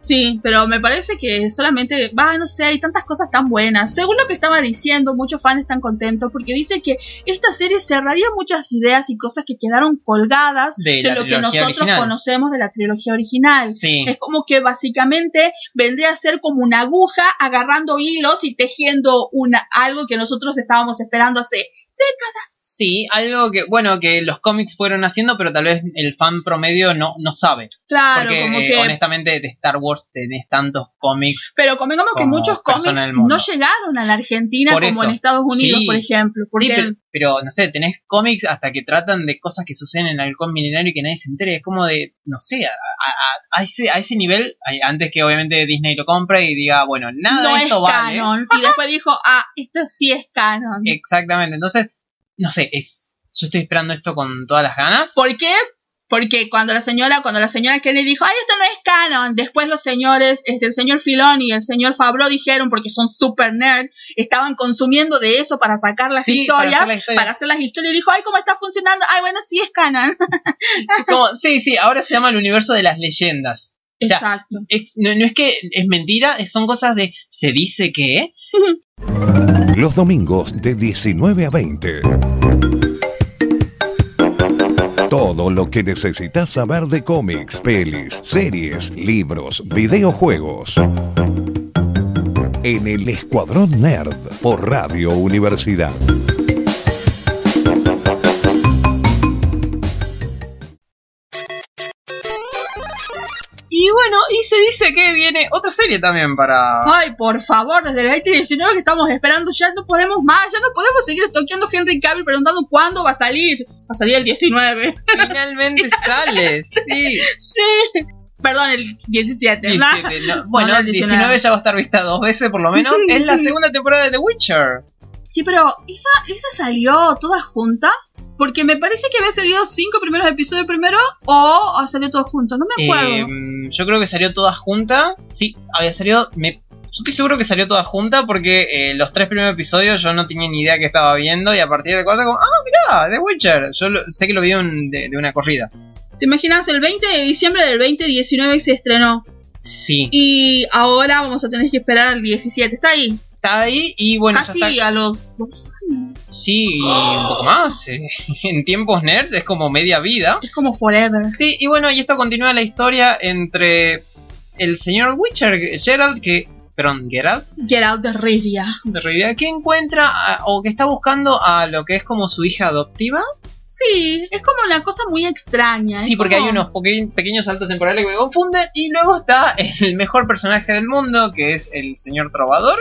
C: Sí, pero me parece que solamente, va, no sé, hay tantas cosas tan buenas. Según lo que estaba diciendo, muchos fans están contentos porque dice que esta serie cerraría muchas ideas y cosas que quedaron colgadas
B: De
C: lo que nosotros
B: original.
C: conocemos de la trilogía original.
B: Sí.
C: Es como que básicamente vendría a ser como una aguja agarrando hilos y tejiendo una, algo que nosotros estábamos esperando hace décadas.
B: Sí, algo que, bueno, que los cómics fueron haciendo, pero tal vez el fan promedio no, no sabe.
C: Claro,
B: Porque
C: como
B: eh, honestamente de Star Wars tenés tantos cómics.
C: Pero convengamos que muchos cómics no llegaron a la Argentina
B: Por
C: como
B: eso.
C: en Estados Unidos,
B: Sí.
C: por ejemplo. Porque
B: Sí, pero, pero, no sé, tenés cómics hasta que tratan de cosas que suceden en el halcón milenario y que nadie se entere. Es como de, no sé, a, a- a ese, a ese nivel, antes que obviamente Disney lo compre y diga, bueno, nada
C: no
B: de
C: es
B: esto vale.
C: canon. Y después dijo, ah, esto sí es canon.
B: Exactamente, entonces, no sé, es, yo estoy esperando esto con todas las ganas.
C: ¿Por qué? Porque cuando la señora, cuando la señora Kennedy dijo, ay, esto no es canon, después los señores, este, el señor Filoni y el señor Fabro dijeron, porque son super nerd, estaban consumiendo de eso para sacar las
B: Sí, para
C: historias,
B: hacer la historia.
C: para hacer las historias, y dijo, ay, ¿cómo está funcionando? Ay, bueno, sí es canon.
B: Como, sí, sí, ahora se llama el universo de las leyendas. O sea,
C: Exacto.
B: es- no, no es que es mentira, son cosas de se dice que.
A: Los domingos de 19 a 20. Todo lo que necesitas saber de cómics, pelis, series, libros, videojuegos. En el Escuadrón Nerd por Radio Universidad.
B: Bueno, y se dice que viene otra serie también para.
C: Ay, por favor, desde el 2019 que estamos esperando, ya no podemos más, ya no podemos seguir toqueando a Henry Cavill preguntando cuándo va a salir. Va a salir el 19.
B: Finalmente sale, sí.
C: Sí. Perdón, el 17, ¿verdad?
B: 17, no, bueno,
C: No, no,
B: el
C: el
B: 19
C: 19
B: ya va a estar vista dos veces por lo menos. es la segunda temporada de The Witcher.
C: Sí, pero ¿esa, esa salió toda junta? Porque me parece que había salido cinco primeros episodios primero o ha salido todo junto, no me acuerdo.
B: Eh, yo creo que salió toda junta. Sí, había salido. Me, yo estoy seguro que salió toda junta porque eh, los tres primeros episodios yo no tenía ni idea que estaba viendo y a partir de cuatro como, ah, mirá, The Witcher. Yo lo- sé que lo vi de, un- de- de una corrida.
C: ¿Te imaginas? El 20 de diciembre del 2019 se estrenó.
B: Sí,
C: Y ahora vamos a tener que esperar al 17. Está ahí.
B: está ahí y bueno, ya
C: Casi
B: está.
C: a los dos.
B: Sí, un poco más. eh, En tiempos nerds es como media vida.
C: Es como Forever.
B: Sí, y bueno, y esto continúa la historia entre el señor Witcher, Gerald, que. Perdón, Geralt,
C: Get out de Rivia.
B: de realidad, que encuentra a- o que está buscando a lo que es como su hija adoptiva.
C: Sí, es como una cosa muy extraña.
B: Sí, porque
C: como-
B: hay unos poque- pequeños saltos temporales que me confunden. Y luego está el mejor personaje del mundo, que es el señor Trovador.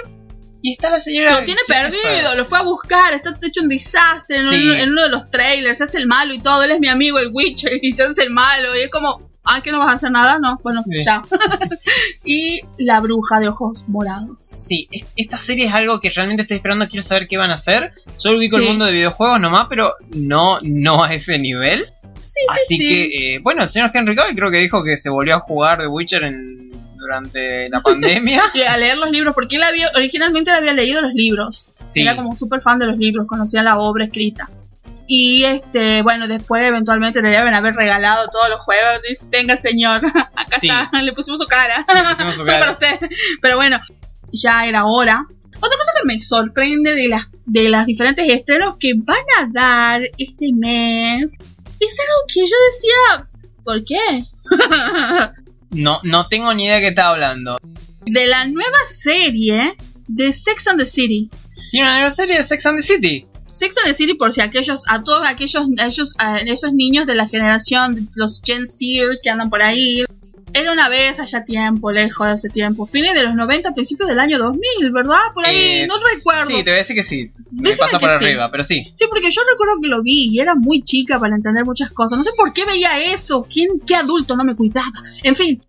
B: Y está la señora.
C: Lo tiene perdido, lo fue a buscar, está hecho un desastre en,
B: Sí.
C: uno, en uno de los trailers, se hace el malo y todo, él es mi amigo el Witcher y se hace el malo y es como, ah, que no vas a hacer nada, no, bueno,
B: Sí.
C: chao. y la bruja de ojos morados.
B: Sí, es- esta serie es algo que realmente estoy esperando, quiero saber qué van a hacer. Yo ubico el mundo de videojuegos nomás, pero no, no a ese nivel.
C: Sí,
B: Así
C: sí, sí.
B: que, eh, bueno, el señor Henry Cavill creo que dijo que se volvió a jugar The Witcher en, durante la pandemia.
C: Y a leer los libros, porque él había, originalmente él había leído los libros.
B: Sí.
C: Era como súper fan de los libros, conocía la obra escrita. Y este, bueno, después eventualmente le deben haber regalado todos los juegos. Dice, tenga señor, acá
B: Sí.
C: está, le pusimos su cara.
B: Le pusimos su cara.
C: para usted. Pero bueno, ya era hora. Otra cosa que me sorprende de las, de las diferentes estrenos que van a dar este mes es algo que yo decía, ¿por qué?
B: No, no tengo ni idea de qué está hablando.
C: de la nueva serie de Sex and the City.
B: Tiene una nueva serie de Sex and the City.
C: Sex and the City por si aquellos, a todos aquellos, a ellos, a esos niños de la generación, los Gen Zers que andan por ahí. Era una vez, allá tiempo, lejos de ese tiempo. Fines de los 90, principios del año 2000, ¿verdad? Por ahí,
B: Eh,
C: no recuerdo.
B: Sí, te voy a decir que sí. Me
C: Decime
B: pasa por
C: sí.
B: arriba, pero sí.
C: Sí, porque yo recuerdo que lo vi y era muy chica para entender muchas cosas. No sé por qué veía eso. ¿Quién, qué adulto no me cuidaba? En fin,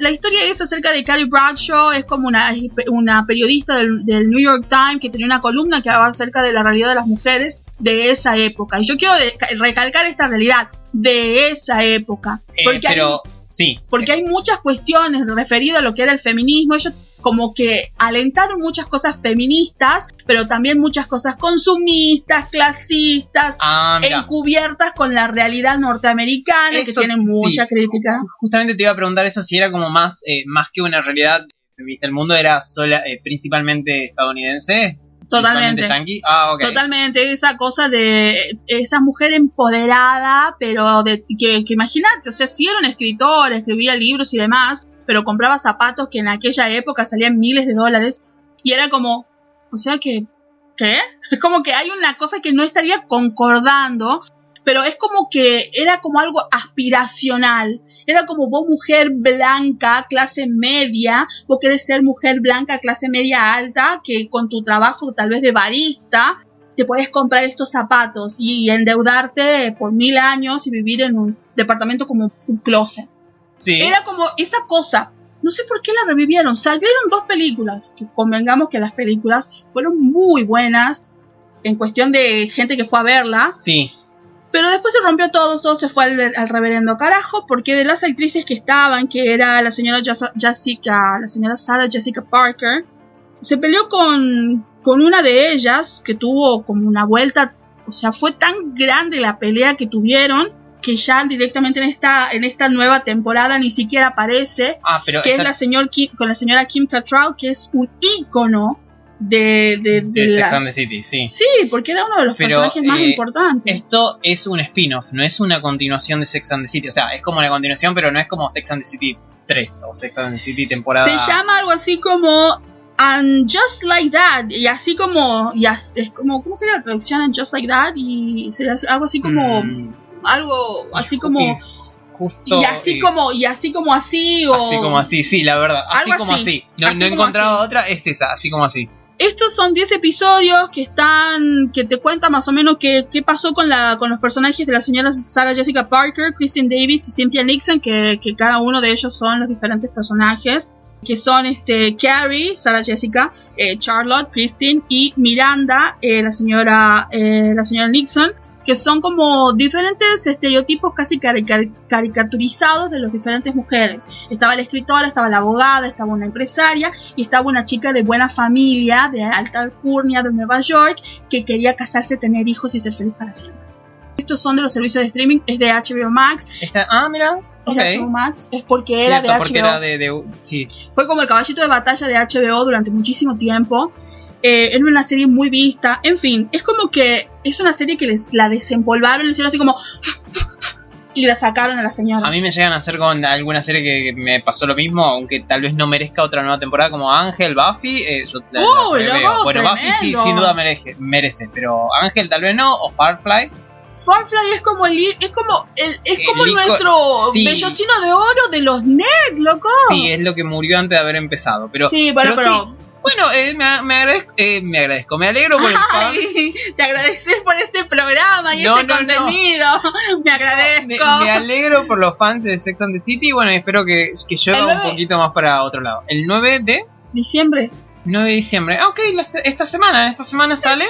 C: la historia es acerca de Carrie Bradshaw. Es como una, una periodista del, del New York Times que tenía una columna que hablaba acerca de la realidad de las mujeres de esa época. Y yo quiero recalcar esta realidad de esa época.
B: Eh,
C: hay
B: sí.
C: porque hay muchas cuestiones referidas a lo que era el feminismo. Ellos como que alentaron muchas cosas feministas, pero también muchas cosas consumistas, clasistas,
B: Ah,
C: encubiertas con la realidad norteamericana, que
B: Eso,
C: tienen mucha
B: sí.
C: crítica.
B: Justamente te iba a preguntar eso, si era como más, eh, más que una realidad feminista. El mundo era sola, eh, principalmente estadounidense.
C: Totalmente.
B: Ah.
C: Totalmente, esa cosa de esa mujer empoderada, pero de que, que imagínate, o sea, sí era una escritora, escribía libros y demás, pero compraba zapatos que en aquella época salían miles de dólares y era como, o sea que, ¿qué? Es como que hay una cosa que no estaría concordando, pero es como que era como algo aspiracional. Era como vos mujer blanca, clase media, vos querés ser mujer blanca, clase media alta, que con tu trabajo tal vez de barista te puedes comprar estos zapatos y endeudarte por mil años y vivir en un departamento como un closet.
B: Sí.
C: Era como esa cosa. No sé por qué la revivieron. Salieron dos películas. Que convengamos que las películas fueron muy buenas en cuestión de gente que fue a verlas.
B: Sí.
C: Pero después se rompió todo, todo se fue al, al reverendo carajo, porque de las actrices que estaban, que era la señora Jessica, la señora Sarah Jessica Parker, se peleó con, con una de ellas, que tuvo como una vuelta, o sea, fue tan grande la pelea que tuvieron, que ya directamente en esta, en esta nueva temporada ni siquiera aparece,
B: Ah, pero
C: que es la señor Kim- con la señora Kim Cattrall, que es un ícono de, de, de
B: de Sex
C: la-
B: and the City, sí.
C: Sí, porque era uno de los
B: Pero,
C: personajes más
B: eh,
C: importantes.
B: Esto es un spin-off, no es una continuación de Sex and the City. O sea, es como una continuación, pero no es como Sex and the City 3 o Sex and the City temporada.
C: Se llama algo así como And Just Like That. Y así como. Y as- es como ¿Cómo sería la traducción And Just Like That? Y sería algo así como.
B: Mm,
C: Algo así como.
B: y justo.
C: Y así
B: y-
C: como. Y así como así. O,
B: Así como así, sí, la verdad. Así como
C: así.
B: así. No, no he encontrado otra, es esa, así como así.
C: Estos son 10 episodios que están. que te cuentan más o menos qué, qué pasó con la con los personajes de la señora Sarah Jessica Parker, Kristen Davis y Cynthia Nixon, que, que cada uno de ellos son los diferentes personajes. Que son este Carrie, Sarah Jessica, eh, Charlotte, Christine y Miranda, eh, la señora eh, la señora Nixon, que son como diferentes estereotipos casi carica- caricaturizados de las diferentes mujeres. Estaba la escritora, estaba la abogada, estaba una empresaria y estaba una chica de buena familia, de alta alcurnia de Nueva York, que quería casarse, tener hijos y ser feliz para siempre. Estos son de los servicios de streaming, es de HBO Max,
B: Esta, ah, mira.
C: es
B: Ok.
C: de HBO Max, es porque era de
B: porque
C: HBO.
B: era de, de- Sí.
C: Fue como el caballito de batalla de HBO durante muchísimo tiempo. Eh, era una serie muy vista. En fin, es como que es una serie que les la desempolvaron, le hicieron así como. y la sacaron a la señora.
B: A mí me llegan a hacer con alguna serie que me pasó lo mismo, aunque tal vez no merezca otra nueva temporada como Ángel, Buffy. eh, yo la- la
C: ¡Uy,
B: reveo.
C: loco,
B: bueno, Buffy sí, sin duda merece, merece, pero Ángel tal vez no, o Firefly.
C: Firefly es como el es como el, es
B: El
C: como nuestro
B: sí.
C: bellocino de oro de los nerds, loco.
B: Sí, es lo que murió antes de haber empezado. Pero,
C: sí, bueno,
B: pero
C: pero,
B: Bueno, eh, me, me agradezco, eh, me agradezco, me alegro por el fan.
C: Ay, te agradeces por este programa y
B: No,
C: este
B: no, no.
C: contenido. Me agradezco.
B: Me, me alegro por los fans de Sex and the City. Bueno, espero que, que llueva un poquito más para otro lado. El 9 de
C: Diciembre.
B: 9 de diciembre. Ah, ok, la esta semana, esta semana sale.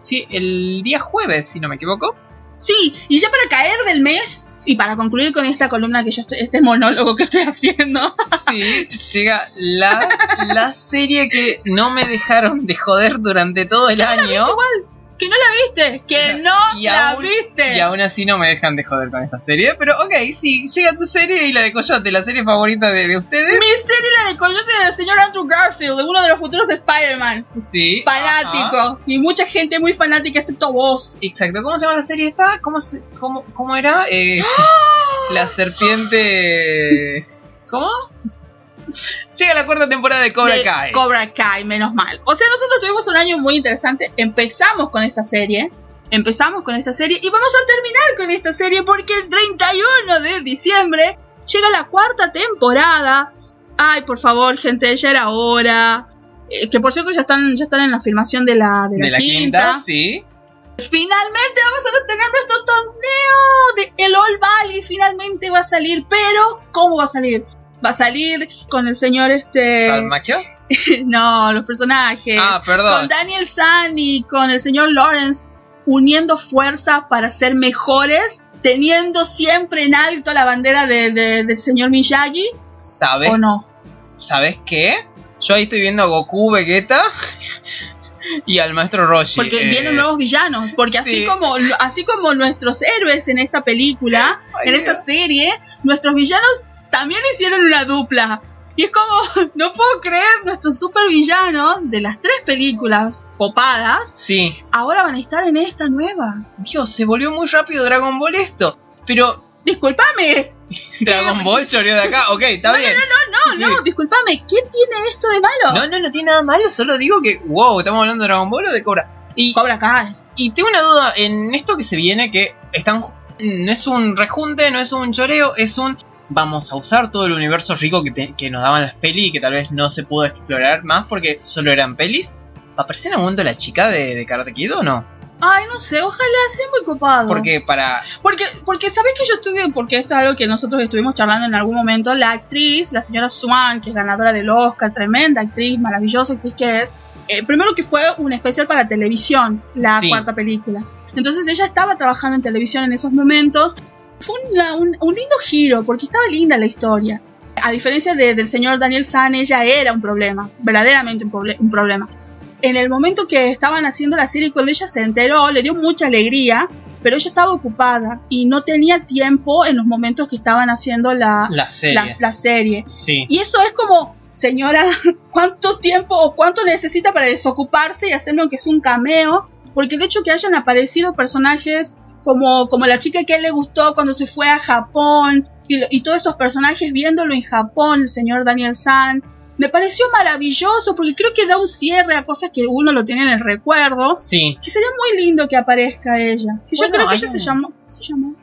B: Sí, el día jueves, si no me equivoco.
C: Sí, y ya para caer del mes y para concluir con esta columna que yo estoy, este monólogo que estoy haciendo.
B: Sí, llega la, la serie que no me dejaron de joder durante todo el año.
C: Igual, que no la viste, que no
B: Y
C: la
B: aún-
C: viste.
B: Y aún así no me dejan de joder con esta serie. Pero ok, sí, llega tu serie y la de Coyote, la serie favorita de, de ustedes.
C: Mi serie la de Coyote del señor Andrew Garfield, de uno de los futuros Spider-Man.
B: Sí.
C: Fanático.
B: ajá.
C: Y mucha gente muy fanática, excepto vos.
B: Exacto, ¿cómo se llama la serie esta? ¿Cómo, se- cómo, cómo era? Eh, la serpiente... ¿Cómo? Llega la cuarta temporada de Cobra
C: de
B: Kai.
C: Cobra Kai, menos mal. O sea, nosotros tuvimos un año muy interesante. Empezamos con esta serie. Empezamos con esta serie y vamos a terminar con esta serie porque el 31 de diciembre llega la cuarta temporada. Ay, por favor, gente, ya era hora. Eh, que por cierto ya están, ya están en la filmación de la, de la
B: de la
C: quinta.
B: quinta, sí.
C: Finalmente vamos a tener nuestro torneo de el All Valley. Finalmente va a salir. Pero, ¿cómo va a salir? Va a salir con el señor este. No, los personajes.
B: Ah,
C: con
B: perdón.
C: Daniel San y con el señor Lawrence uniendo fuerzas para ser mejores, teniendo siempre en alto la bandera de, de- del señor Miyagi,
B: ¿Sabes,
C: ¿o no?
B: ¿Sabes qué? Yo ahí estoy viendo a Goku, Vegeta y al maestro Roshi.
C: Porque
B: eh,
C: vienen nuevos villanos, porque así
B: sí.
C: como así como nuestros héroes en esta película,
B: Ay,
C: en esta
B: Dios.
C: serie, nuestros villanos también hicieron una dupla. Y es como, no puedo creer, nuestros supervillanos de las tres películas copadas,
B: Sí.
C: ahora van a estar en esta nueva.
B: Dios, se volvió muy rápido Dragon Ball esto. Pero
C: Disculpame,
B: Dragon Ball choreó de acá. Ok, está bien.
C: no, no,
B: Sí.
C: disculpame, ¿qué tiene esto de malo?
B: No, no, no tiene nada malo. Solo digo que, wow, estamos hablando de Dragon Ball o de Cobra. Y,
C: Cobra Kai.
B: y tengo una duda en esto que se viene que están. No es un rejunte, no es un choreo, es un. Vamos a usar todo el universo rico que, te- que nos daban las pelis y que tal vez no se pudo explorar más porque solo eran pelis. ¿Aparece en algún momento la chica de, de Karate Kid o no?
C: Ay, no sé, ojalá sea muy copado.
B: Porque para.
C: Porque, porque sabes que yo estuve, porque esto es algo que nosotros estuvimos charlando en algún momento, la actriz, la señora Swan, que es ganadora del Oscar, tremenda actriz, maravillosa actriz que es, eh, primero que fue un especial para televisión, la
B: Sí.
C: cuarta película. Entonces ella estaba trabajando en televisión en esos momentos. Fue un, la- un- un lindo giro, porque estaba linda la historia. A diferencia de- del señor Daniel San, ella era un problema, verdaderamente un, proble- un problema. En el momento que estaban haciendo la serie, cuando ella se enteró, le dio mucha alegría, pero ella estaba ocupada y no tenía tiempo en los momentos que estaban haciendo la,
B: La serie.
C: la- la serie.
B: Sí.
C: Y eso es como, señora, ¿cuánto tiempo o cuánto necesita para desocuparse y hacerlo que es un cameo? Porque el hecho que hayan aparecido personajes como, como la chica que a él le gustó cuando se fue a Japón y, y todos esos personajes viéndolo en Japón, el señor Daniel San, me pareció maravilloso porque creo que da un cierre a cosas que uno lo tiene en el recuerdo.
B: Sí.
C: Que sería muy lindo que aparezca ella. Que yo creo que ella se llamó. ¿cómo se llamó?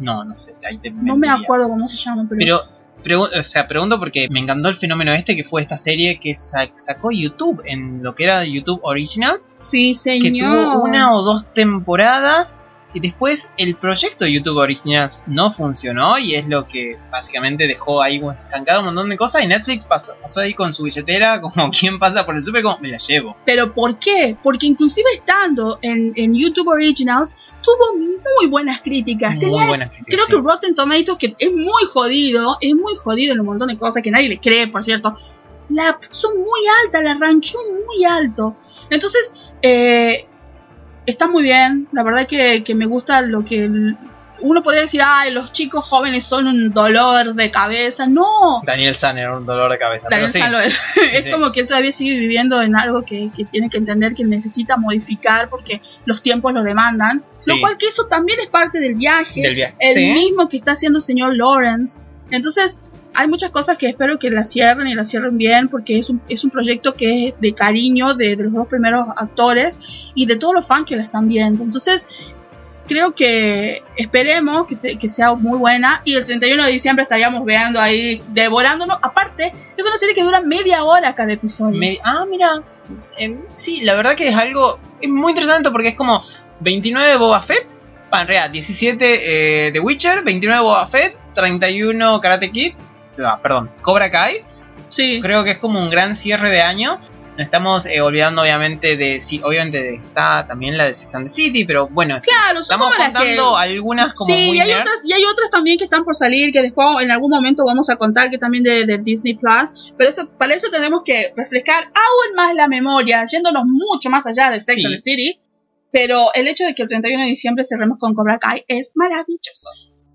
B: No, no sé. Ahí te
C: No me acuerdo cómo se llama, pero.
B: Pero, o sea, pregunto porque me encantó el fenómeno este que fue esta serie que sa- sacó YouTube en lo que era YouTube Originals,
C: sí, señor.
B: que tuvo una o dos temporadas y después el proyecto de YouTube Originals no funcionó y es lo que básicamente dejó ahí estancado un montón de cosas y Netflix pasó, pasó ahí con su billetera como quien pasa por el super como me la llevo.
C: Pero ¿por qué? Porque inclusive estando en, en YouTube Originals, tuvo muy buenas críticas.
B: Muy
C: Tenía-
B: buena crítica,
C: creo que Rotten Tomatoes, que es muy jodido, es muy jodido en un montón de cosas que nadie le cree, por cierto, la puso muy alta, la ranqueó muy alto. Entonces, eh, está muy bien, la verdad que, que me gusta lo que... uno podría decir, ay, los chicos jóvenes son un dolor de cabeza. No,
B: Daniel San era un dolor de cabeza. pero
C: Daniel
B: sí.
C: San lo es. es
B: sí.
C: como que él todavía sigue viviendo en algo que, que tiene que entender que necesita modificar porque los tiempos lo demandan. Lo cual que eso también es parte del viaje.
B: Del viaje.
C: El mismo que está haciendo el señor Lawrence. Entonces, hay muchas cosas que espero que la cierren y la cierren bien porque es un, es un proyecto que es de cariño de, de los dos primeros actores y de todos los fans que la están viendo. Entonces, creo que esperemos que, te- que sea muy buena y el 31 de diciembre estaríamos viendo ahí devorándonos. Aparte, es una serie que dura media hora cada episodio.
B: Me- ah, mira. Eh, sí, la verdad que es algo es muy interesante porque es como 29 Boba Fett, realidad 17 eh, The Witcher, 29 Boba Fett, 31 Karate Kid, ah, perdón, Cobra Kai.
C: sí,
B: Creo que es como un gran cierre de año. No estamos eh, olvidando obviamente de sí, obviamente de- está también la de Sex and the City, pero bueno,
C: claro,
B: estamos
C: que...
B: contando algunas como
C: sí,
B: muy
C: y hay,
B: nerd.
C: otras, y hay otras también que están por salir, que después en algún momento vamos a contar que también de, de Disney Plus. Pero eso, para eso tenemos que refrescar aún más la memoria, yéndonos mucho más allá de Sex
B: Sí.
C: and the City. Pero el hecho de que el 31 de diciembre cerremos con Cobra Kai es maravilloso.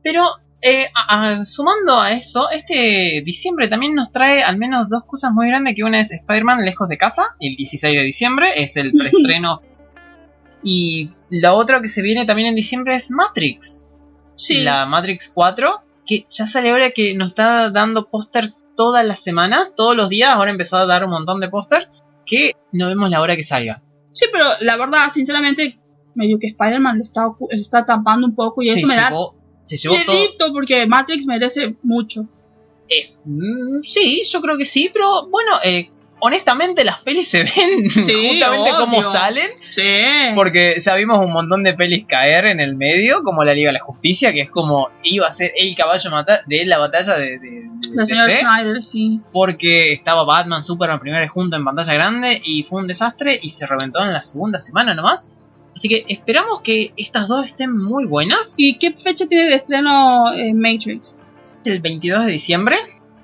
B: Pero eh, a- a- sumando a eso, este diciembre también nos trae al menos dos cosas muy grandes, que una es Spider-Man lejos de casa, el 16 de diciembre, es el preestreno. y la otra que se viene también en diciembre es Matrix,
C: Sí,
B: la Matrix 4, que ya sale ahora que nos está dando pósters todas las semanas, todos los días, ahora empezó a dar un montón de pósters, que no vemos la hora que salga.
C: sí, pero la verdad, sinceramente, medio que Spider-Man lo está, lo está tampando un poco y eso me da
B: se llevó todo.
C: porque Matrix merece mucho.
B: Eh, mm, sí, yo creo que sí, pero bueno, eh, honestamente las pelis se ven
C: Sí,
B: justamente
C: obvio.
B: como salen,
C: Sí.
B: porque ya vimos un montón de pelis caer en el medio, como la Liga de la Justicia, que es como iba a ser el caballo de la batalla de, de- de
C: La señora
B: DC,
C: Snyder, sí.
B: porque estaba Batman, Superman primero y junto en pantalla grande y fue un desastre y se reventó en la segunda semana nomás. Así que esperamos que estas dos estén muy buenas.
C: ¿Y qué fecha tiene de estreno eh, Matrix?
B: El 22 de diciembre.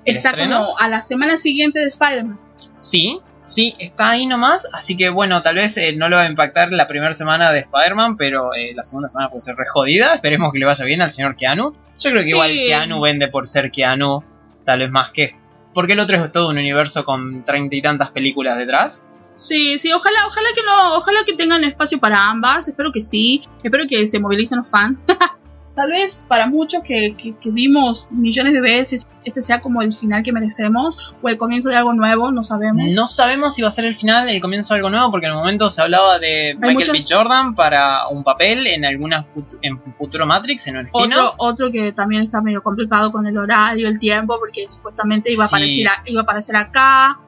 C: Está
B: estreno.
C: como a la semana siguiente de Spider-Man.
B: Sí, sí, está ahí nomás. Así que bueno, tal vez eh, no lo va a impactar la primera semana de Spider-Man, pero eh, la segunda semana puede ser re jodida. Esperemos que le vaya bien al señor Keanu. Yo creo que
C: Sí.
B: igual Keanu vende por ser Keanu, tal vez más que. Porque el otro es todo un universo con treinta y tantas películas detrás.
C: Sí, sí, ojalá, ojalá que no, ojalá que tengan espacio para ambas, espero que sí, espero que se movilicen los fans. Tal vez para muchos que, que, que vimos millones de veces, este sea como el final que merecemos o el comienzo de algo nuevo, no sabemos.
B: No sabemos si va a ser el final, el comienzo de algo nuevo, porque en el momento se hablaba de Michael
C: muchas-
B: B. Jordan para un papel en alguna fut- en futuro Matrix, en un
C: Otro, otro que también está medio complicado con el horario, el tiempo, porque supuestamente iba a
B: Sí.
C: aparecer, a- iba a aparecer acá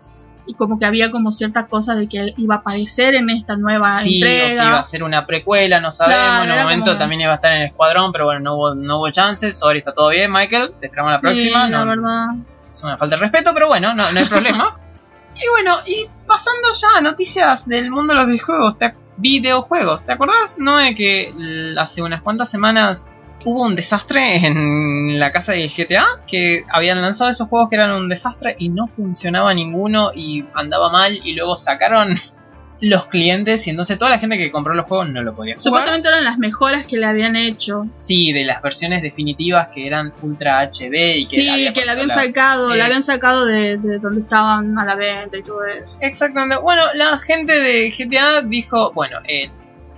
C: y como que había como cierta cosa de que él iba a aparecer en esta nueva
B: Sí, o que
C: entrega.
B: iba a ser una precuela, no sabemos.
C: Claro,
B: en un momento
C: como-
B: también iba a estar en el escuadrón, pero bueno, no hubo, no hubo chances. Ahora está todo bien, Michael. Te esperamos la
C: Sí,
B: próxima.
C: la
B: No,
C: verdad.
B: es una falta de respeto, pero bueno, no, no hay problema. y bueno, y pasando ya a noticias del mundo de los videojuegos, te, videojuegos. ¿Te acordás, no? De que hace unas cuantas semanas hubo un desastre en la casa del GTA, que habían lanzado esos juegos que eran un desastre y no funcionaba ninguno y andaba mal y luego sacaron los clientes y entonces toda la gente que compró los juegos no lo podía jugar.
C: Supuestamente eran las mejoras que le habían hecho.
B: Sí, de las versiones definitivas que eran Ultra HD y que
C: Sí,
B: había
C: que la habían sacado,
B: Eh,
C: la habían sacado de, de donde estaban a la venta y todo eso.
B: Exactamente. Bueno, la gente de GTA dijo, bueno, eh,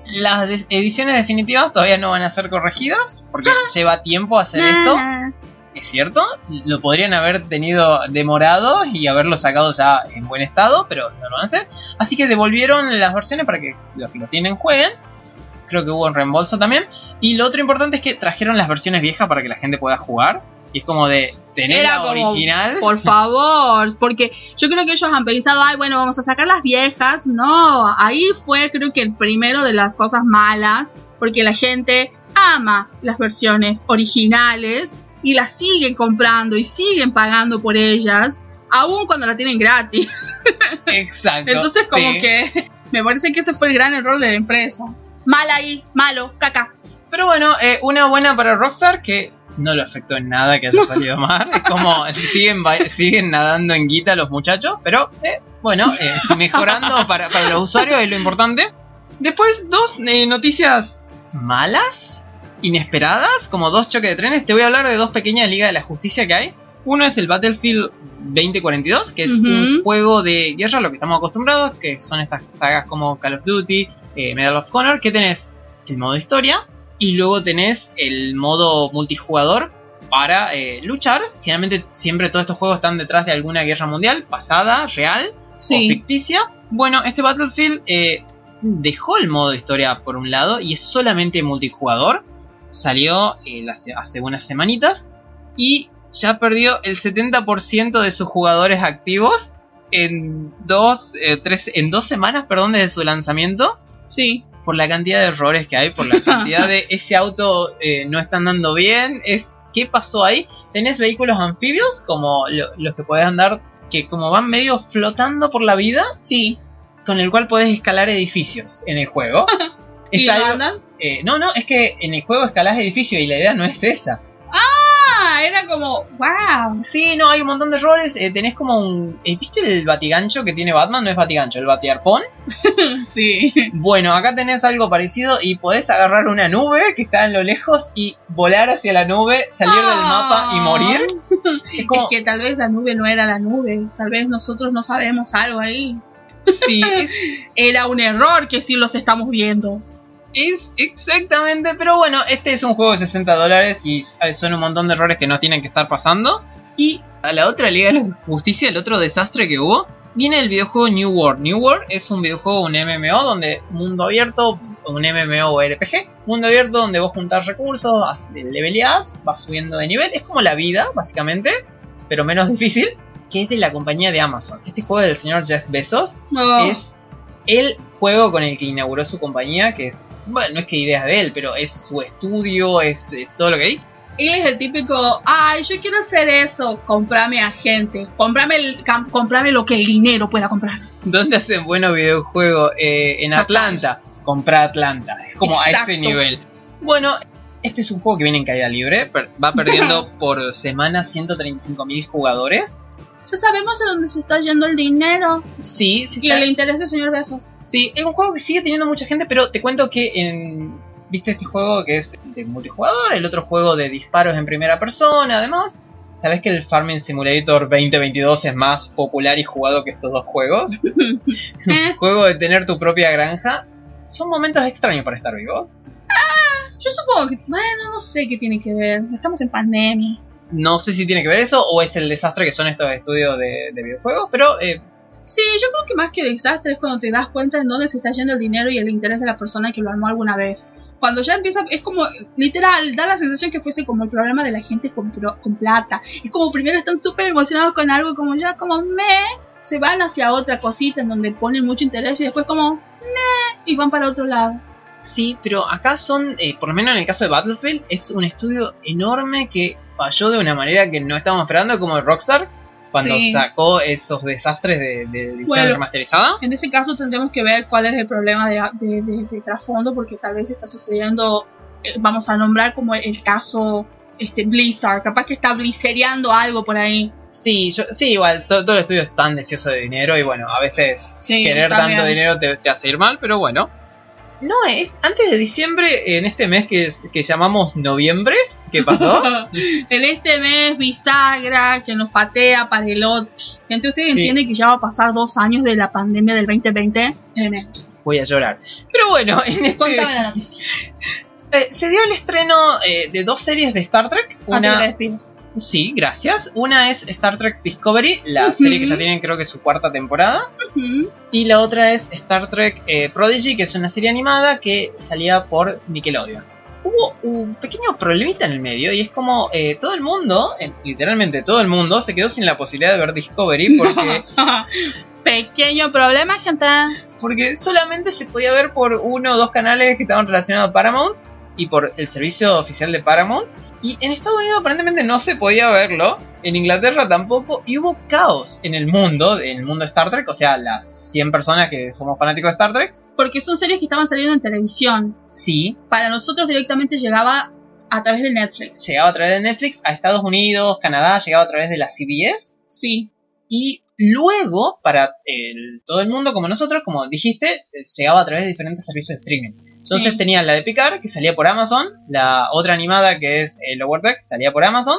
B: las ediciones definitivas todavía no van a ser corregidas porque lleva tiempo hacer esto.
C: Nah.
B: Es cierto, lo podrían haber tenido demorado y haberlo sacado ya en buen estado, pero no lo van a hacer. Así que devolvieron las versiones para que los que lo tienen jueguen. Creo que hubo un reembolso también. Y lo otro importante es que trajeron las versiones viejas para que la gente pueda jugar. Y es como de tener
C: Era
B: la
C: como,
B: original.
C: Por favor, porque yo creo que ellos han pensado, ay, bueno, vamos a sacar las viejas. No, ahí fue creo que el primero de las cosas malas, porque la gente ama las versiones originales y las siguen comprando y siguen pagando por ellas, aun cuando la tienen gratis.
B: Exacto.
C: Entonces como
B: sí.
C: que me parece que ese fue el gran error de la empresa. Mal ahí, malo, caca.
B: Pero bueno, eh, una buena para Rockstar que no lo afectó en nada que haya salido mal. Es como si siguen, siguen nadando en guita los muchachos, pero eh, bueno, eh, mejorando para, para los usuarios es lo importante. Después, dos eh, noticias malas, inesperadas, como dos choques de trenes. Te voy a hablar de dos pequeñas ligas de la justicia que hay. Uno es el Battlefield 2042, que es un juego de guerra a lo que estamos acostumbrados, que son estas sagas como Call of Duty, Medal of Honor, que tenés el modo historia y luego tenés el modo multijugador para eh, luchar. Generalmente siempre todos estos juegos están detrás de alguna guerra mundial, pasada, real o ficticia. Bueno, este Battlefield eh, dejó el modo historia por un lado y es solamente multijugador. Salió eh, hace, hace unas semanitas y ya perdió el 70% de sus jugadores activos en dos, eh, tres, en dos semanas, perdón, desde su lanzamiento.
C: Sí.
B: Por la cantidad de errores que hay, por la cantidad de ese auto eh, no está andando bien. Es qué pasó ahí. Tenés vehículos anfibios como lo- los que podés andar, que como van medio flotando por la vida,
C: Sí.
B: con el cual podés escalar edificios en el juego.
C: ¿Y
B: algo-
C: andan?
B: eh, no, no, es que en el juego escalás edificios y la idea no es esa.
C: Ah, como, wow.
B: Sí, no, hay un montón de errores. eh, tenés como un. eh, ¿Viste el batigancho que tiene Batman? No es batigancho, el batiarpón.
C: Sí.
B: Bueno, acá tenés algo parecido y podés agarrar una nube que está en lo lejos y volar hacia la nube, salir del mapa y morir. Es como.
C: Es que tal vez la nube no era la nube. Tal vez nosotros no sabemos algo ahí.
B: Sí,
C: Era un error que sí los estamos viendo.
B: Es exactamente. Pero bueno, este es un juego de 60 dólares y son un montón de errores que no tienen que estar pasando. Y a la otra Liga de la Justicia, el otro desastre que hubo, viene el videojuego New World. New World es un videojuego, un MMO, donde mundo abierto, un MMO o RPG, mundo abierto donde vos juntás recursos, has- leveleás, vas subiendo de nivel. Es como la vida, básicamente, pero menos difícil, que es de la compañía de Amazon. Este juego del señor Jeff Bezos
C: Oh,
B: es el juego con el que inauguró su compañía, que es, bueno, no es que ideas de él, pero es su estudio, es, es todo lo que hay.
C: Él es el típico, ay, yo quiero hacer eso, comprame a gente, comprame, el, comprame lo que el dinero pueda comprar.
B: ¿Dónde hacen buenos videojuegos? Eh, en. Atlanta. Compra Atlanta. Es como a este nivel. Bueno, este es un juego que viene en caída libre. va perdiendo por semana 135.000 jugadores.
C: Ya sabemos a dónde se está yendo el dinero
B: Sí, sí,
C: y
B: está-
C: le interesa al señor Besos.
B: sí, es un juego que sigue teniendo mucha gente, pero te cuento que en... ¿Viste este juego que es de multijugador? El otro juego de disparos en primera persona, además. ¿Sabes que el Farming Simulator 2022 es más popular y jugado que estos dos juegos?
C: Eh,
B: juego de tener tu propia granja. Son momentos extraños para estar vivo.
C: yo supongo que, bueno, no sé qué tiene que ver. Estamos en pandemia.
B: No sé si tiene que ver eso o es el desastre que son estos estudios de, de videojuegos, pero eh,
C: Sí, yo creo que más que desastre es cuando te das cuenta en dónde se está yendo el dinero y el interés de la persona que lo armó alguna vez. Cuando ya empieza, es como, literal, da la sensación que fuese como el problema de la gente con, con plata. Es como primero están súper emocionados con algo, como ya, como me, se van hacia otra cosita en donde ponen mucho interés y después como, me, y van para otro lado.
B: sí, pero acá son, eh, por lo menos en el caso de Battlefield, es un estudio enorme que falló de una manera que no estábamos esperando, como Rockstar, cuando
C: Sí.
B: sacó esos desastres de, de edición
C: Bueno.
B: remasterizada.
C: En ese caso tendremos que ver cuál es el problema de, de- de- de trasfondo, porque tal vez está sucediendo, eh, vamos a nombrar como el caso este Blizzard, capaz que está blizzeriando algo por ahí.
B: Sí, yo, sí, igual, to- todo, el estudio es tan deseoso de dinero y bueno, a veces
C: Sí,
B: querer tanto dinero te, te hace ir mal, pero bueno. No, es antes de diciembre, en este mes que, que llamamos noviembre, ¿qué pasó?
C: en este mes bisagra que nos patea para el otro. Gente, ¿ustedes
B: Sí.
C: entienden que ya va a pasar dos años de la pandemia del 2020? Tremendo.
B: Voy a llorar. Pero bueno, en este,
C: Contame la noticia.
B: eh, se dio el estreno eh, de dos series de Star Trek.
C: Te
B: Una,
C: despido.
B: Sí, gracias. Una es Star Trek Discovery, la serie que ya tienen creo que su cuarta temporada. Y la otra es Star Trek eh, Prodigy, que es una serie animada que salía por Nickelodeon. Hubo un pequeño problemita en el medio y es como eh, todo el mundo, eh, literalmente todo el mundo, se quedó sin la posibilidad de ver Discovery porque,
C: Pequeño problema, gente.
B: porque solamente se podía ver por uno o dos canales que estaban relacionados a Paramount y por el servicio oficial de Paramount. Y en Estados Unidos aparentemente no se podía verlo, en Inglaterra tampoco, y hubo caos en el mundo, en el mundo de Star Trek, o sea, las 100 personas que somos fanáticos de Star Trek,
C: Porque son series que estaban saliendo en televisión.
B: sí,
C: Para nosotros directamente llegaba a través de Netflix.
B: llegaba a través de Netflix a Estados Unidos, Canadá, llegaba a través de la CBS
C: Sí.
B: y luego para el- todo el mundo como nosotros, como dijiste, eh, llegaba a través de diferentes servicios de streaming. Entonces
C: Sí.
B: tenían la de Picard, que salía por Amazon, la otra animada que es eh, Lower salía por Amazon,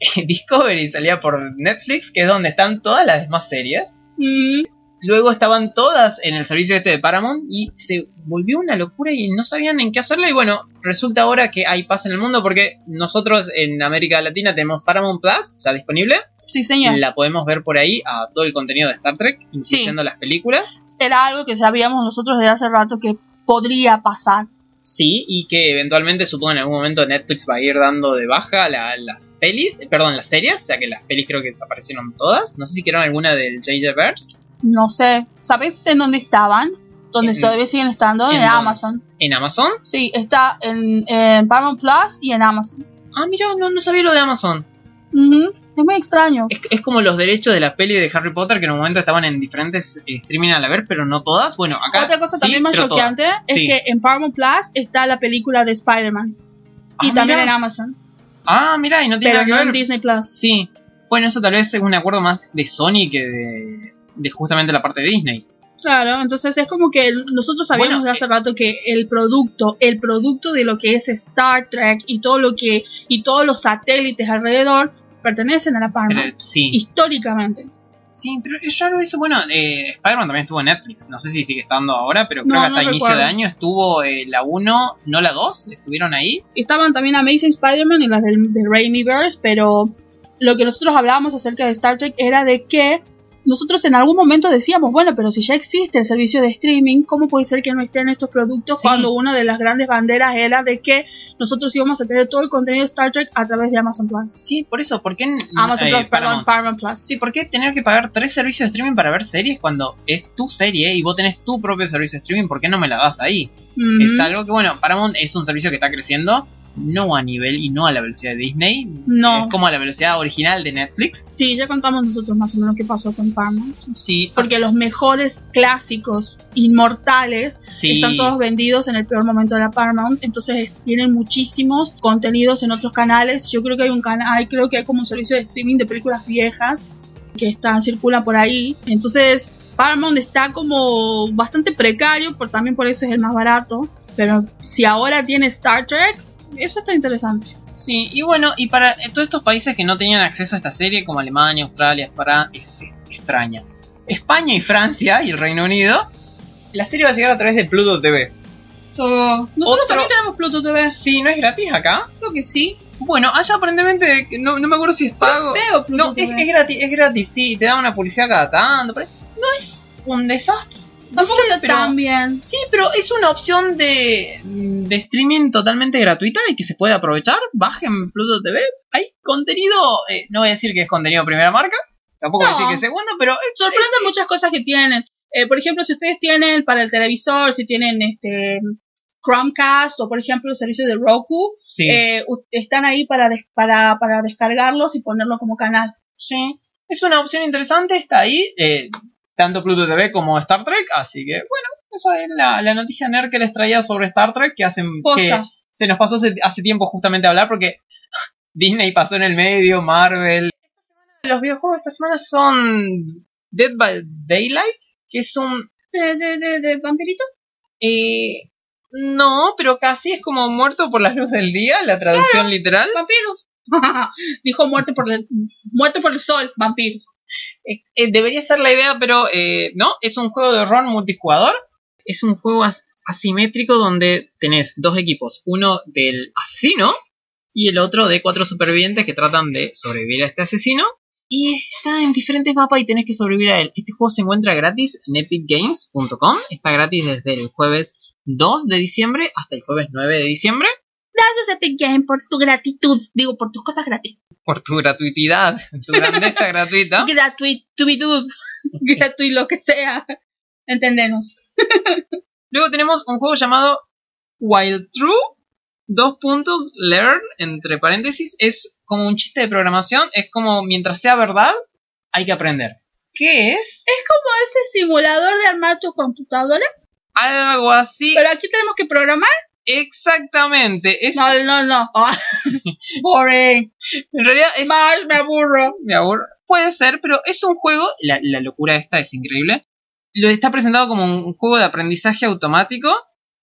B: Discovery salía por Netflix, que es donde están todas las demás series.
C: Mm,
B: luego estaban todas en el servicio este de Paramount y se volvió una locura y no sabían en qué hacerlo. Y bueno, resulta ahora que hay paz en el mundo porque nosotros en América Latina tenemos Paramount Plus, ya disponible.
C: Sí, señor.
B: La podemos ver por ahí a todo el contenido de Star Trek, incluyendo las películas.
C: Era algo que sabíamos nosotros desde hace rato que podría pasar.
B: Sí, y que eventualmente supongo en algún momento Netflix va a ir dando de baja la- las pelis, eh, perdón, las series, o sea que las pelis creo que desaparecieron todas. No sé si quieren alguna del JJ Verse.
C: No sé. ¿Sabes en dónde estaban? Donde
B: En-
C: todavía siguen estando,
B: ¿en?
C: Amazon.
B: ¿En Amazon?
C: Sí, está en, en Paramount Plus y en Amazon.
B: Ah, mira, no, no sabía lo de Amazon.
C: Ujú, Es muy extraño.
B: Es, es como los derechos de la peli de Harry Potter que en un momento estaban en diferentes eh, streaming a la ver, pero no todas. Bueno, acá.
C: Otra cosa
B: sí,
C: también más choqueante es
B: Sí.
C: que en Paramount Plus está la película de Spider-Man.
B: Ah,
C: y también en Amazon.
B: Ah, mira, y no tiene
C: Pero
B: nada que
C: no
B: ver.
C: en Disney Plus.
B: Sí. Bueno, eso tal vez es un acuerdo más de Sony que de, de justamente la parte de Disney.
C: Claro, entonces es como que nosotros sabíamos
B: Bueno,
C: de hace rato que el producto, el producto de lo que es Star Trek y todo lo que y todos los satélites alrededor pertenecen a la Paramount
B: sí.
C: históricamente.
B: Sí, pero es raro eso. Bueno, eh, Spider-Man también estuvo en Netflix. No sé si sigue estando ahora, pero creo
C: No,
B: que hasta
C: no
B: inicio
C: recuerdo.
B: de año estuvo eh, la 1, no la 2. Estuvieron ahí.
C: Estaban también Amazing Spider-Man y las del, del Raimiverse, pero lo que nosotros hablábamos acerca de Star Trek era de que nosotros en algún momento decíamos, bueno, pero si ya existe el servicio de streaming, ¿cómo puede ser que no estén estos productos
B: Sí.
C: cuando una de las grandes banderas era de que nosotros íbamos a tener todo el contenido de Star Trek a través de Amazon Plus?
B: Sí, por eso. ¿Por qué?
C: Amazon
B: eh,
C: Plus, perdón,
B: Paramount?
C: Plus.
B: Sí, ¿por qué tener que pagar tres servicios de streaming para ver series cuando es tu serie y vos tenés tu propio servicio de streaming? ¿Por qué no me la das ahí? Es algo que, bueno, Paramount es un servicio que está creciendo, no a nivel y no a la velocidad de Disney.
C: No.
B: Es como a la velocidad original de Netflix.
C: Sí, ya contamos nosotros más o menos qué pasó con Paramount.
B: Sí,
C: Porque los mejores clásicos inmortales
B: sí.
C: están todos vendidos en el peor momento de la Paramount, entonces tienen muchísimos contenidos en otros canales. Yo creo que hay un canal, creo que hay como un servicio de streaming de películas viejas que están circulan por ahí. Entonces Paramount está como bastante precario, por también por eso es el más barato. Pero si ahora tiene Star Trek, eso está interesante.
B: Sí, y bueno, y para eh, todos estos países que no tenían acceso a esta serie, como Alemania, Australia, para extraña. España y Francia y el Reino Unido, la serie va a llegar a través de Pluto TV.
C: nosotros
B: Otro-
C: también tenemos Pluto TV.
B: Sí, ¿no es gratis acá?
C: Creo que sí.
B: Bueno, allá aparentemente, que no, no me acuerdo si es pago.
C: Es feo Pluto
B: No, es,
C: TV.
B: es gratis, es gratis, sí, te da una publicidad cada tanto. pero no es un desastre. No
C: Tampoco
B: sé,
C: está
B: pero-
C: tan bien.
B: Sí, pero es una opción de, de streaming totalmente gratuita y que se puede aprovechar. Bajen Pluto TV. Hay contenido, eh, no voy a decir que es contenido de primera marca, tampoco voy a decir que es segunda, pero es
C: sorprenden muchas cosas que tienen. Eh, por ejemplo, si ustedes tienen para el televisor, si tienen este Chromecast o por ejemplo el servicio de Roku,
B: Sí,
C: eh, están ahí para, des- para, para descargarlos y ponerlo como canal.
B: sí. Es una opción interesante, está ahí. eh, tanto Pluto TV como Star Trek, así que bueno, eso es la, la noticia nerd que les traía sobre Star Trek que hacen que se nos pasó hace, hace tiempo justamente hablar porque Disney pasó en el medio, Marvel. Los videojuegos esta semana son Dead by Daylight, que es un...
C: ¿De, de, de, de vampiritos?
B: eh, no, pero casi es como muerto por la luz del día, la traducción literal.
C: Vampiros. Dijo muerte por el, muerte por el sol, vampiros.
B: Eh, eh, debería ser la idea, pero eh, no, es un juego de rol multijugador. Es un juego as- asimétrico donde tenés dos equipos, uno del asesino y el otro de cuatro supervivientes que tratan de sobrevivir a este asesino. Y está en diferentes mapas y tenés que sobrevivir a él. Este juego se encuentra gratis en epicgames.com. Está gratis desde el jueves 2 de diciembre hasta el jueves 9 de diciembre.
C: Gracias Epic Game por tu gratitud, digo, por tus cosas gratis.
B: Por tu gratuidad, tu grandeza gratuita.
C: Gratuitud, gratuit lo que sea. Entendenos.
B: Luego tenemos un juego llamado Wild True, dos puntos, learn, entre paréntesis, es como un chiste de programación, es como mientras sea verdad, hay que aprender. ¿Qué es?
C: Es como ese simulador de armar tu computadora,
B: Algo así,
C: pero aquí tenemos que programar.
B: Exactamente. Es,
C: No, no, no. Boring.
B: en realidad es...
C: Más me aburro.
B: me aburro. Puede ser, pero es un juego, la, la locura esta es increíble. Lo está presentado como un juego de aprendizaje automático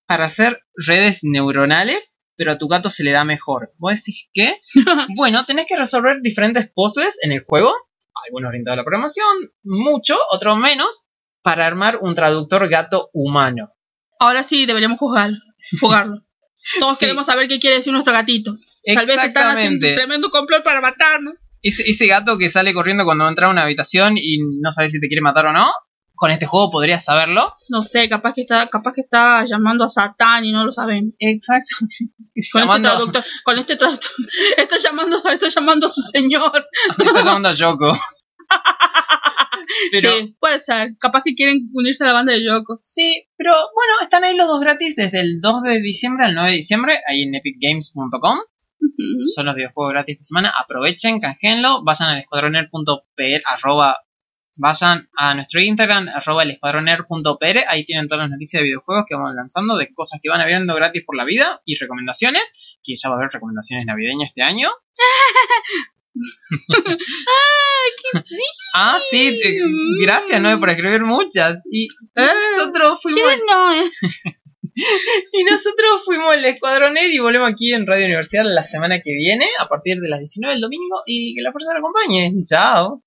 B: para hacer redes neuronales, pero a tu gato se le da mejor. ¿Vos decís qué? bueno, tenés que resolver diferentes puzzles en el juego. Algunos orientados a la programación, mucho, otros menos. para armar un traductor gato humano.
C: Ahora sí deberíamos jugarlo. Jugarlo. Todos
B: Sí.
C: queremos saber qué quiere decir nuestro gatito. Tal vez están haciendo un
B: Exactamente.
C: tremendo complot para matarnos.
B: Ese, ese gato que sale corriendo cuando entra a una habitación y no sabes si te quiere matar o no. Con este juego podrías saberlo.
C: No sé, capaz que está, capaz que está llamando a Satán y no lo sabemos.
B: Exacto.
C: Con
B: Llamando,
C: este traductor, con este traductor, está llamando, está llamando a su señor.
B: está llamando a Yoko. Pero,
C: Sí, puede ser. Capaz que quieren unirse a la banda de Yoko.
B: Sí, pero bueno, están ahí los dos gratis desde el 2 de diciembre al 9 de diciembre, ahí en epicgames.com. Son los videojuegos gratis de semana. Aprovechen, canjeenlo, vayan al escuadroner.pr, arroba, vayan a nuestro Instagram, arroba el escuadroner.pr, ahí tienen todas las noticias de videojuegos que vamos lanzando, de cosas que van habiendo gratis por la vida y recomendaciones, que ya va a haber recomendaciones navideñas este año. Ah, sí, eh, gracias, Noé, por escribir muchas. Y nosotros fuimos... Y nosotros fuimos el Escuadroner y volvemos aquí en Radio Universidad la semana que viene, a partir de las 19 del domingo, y que la fuerza lo acompañe. Chao.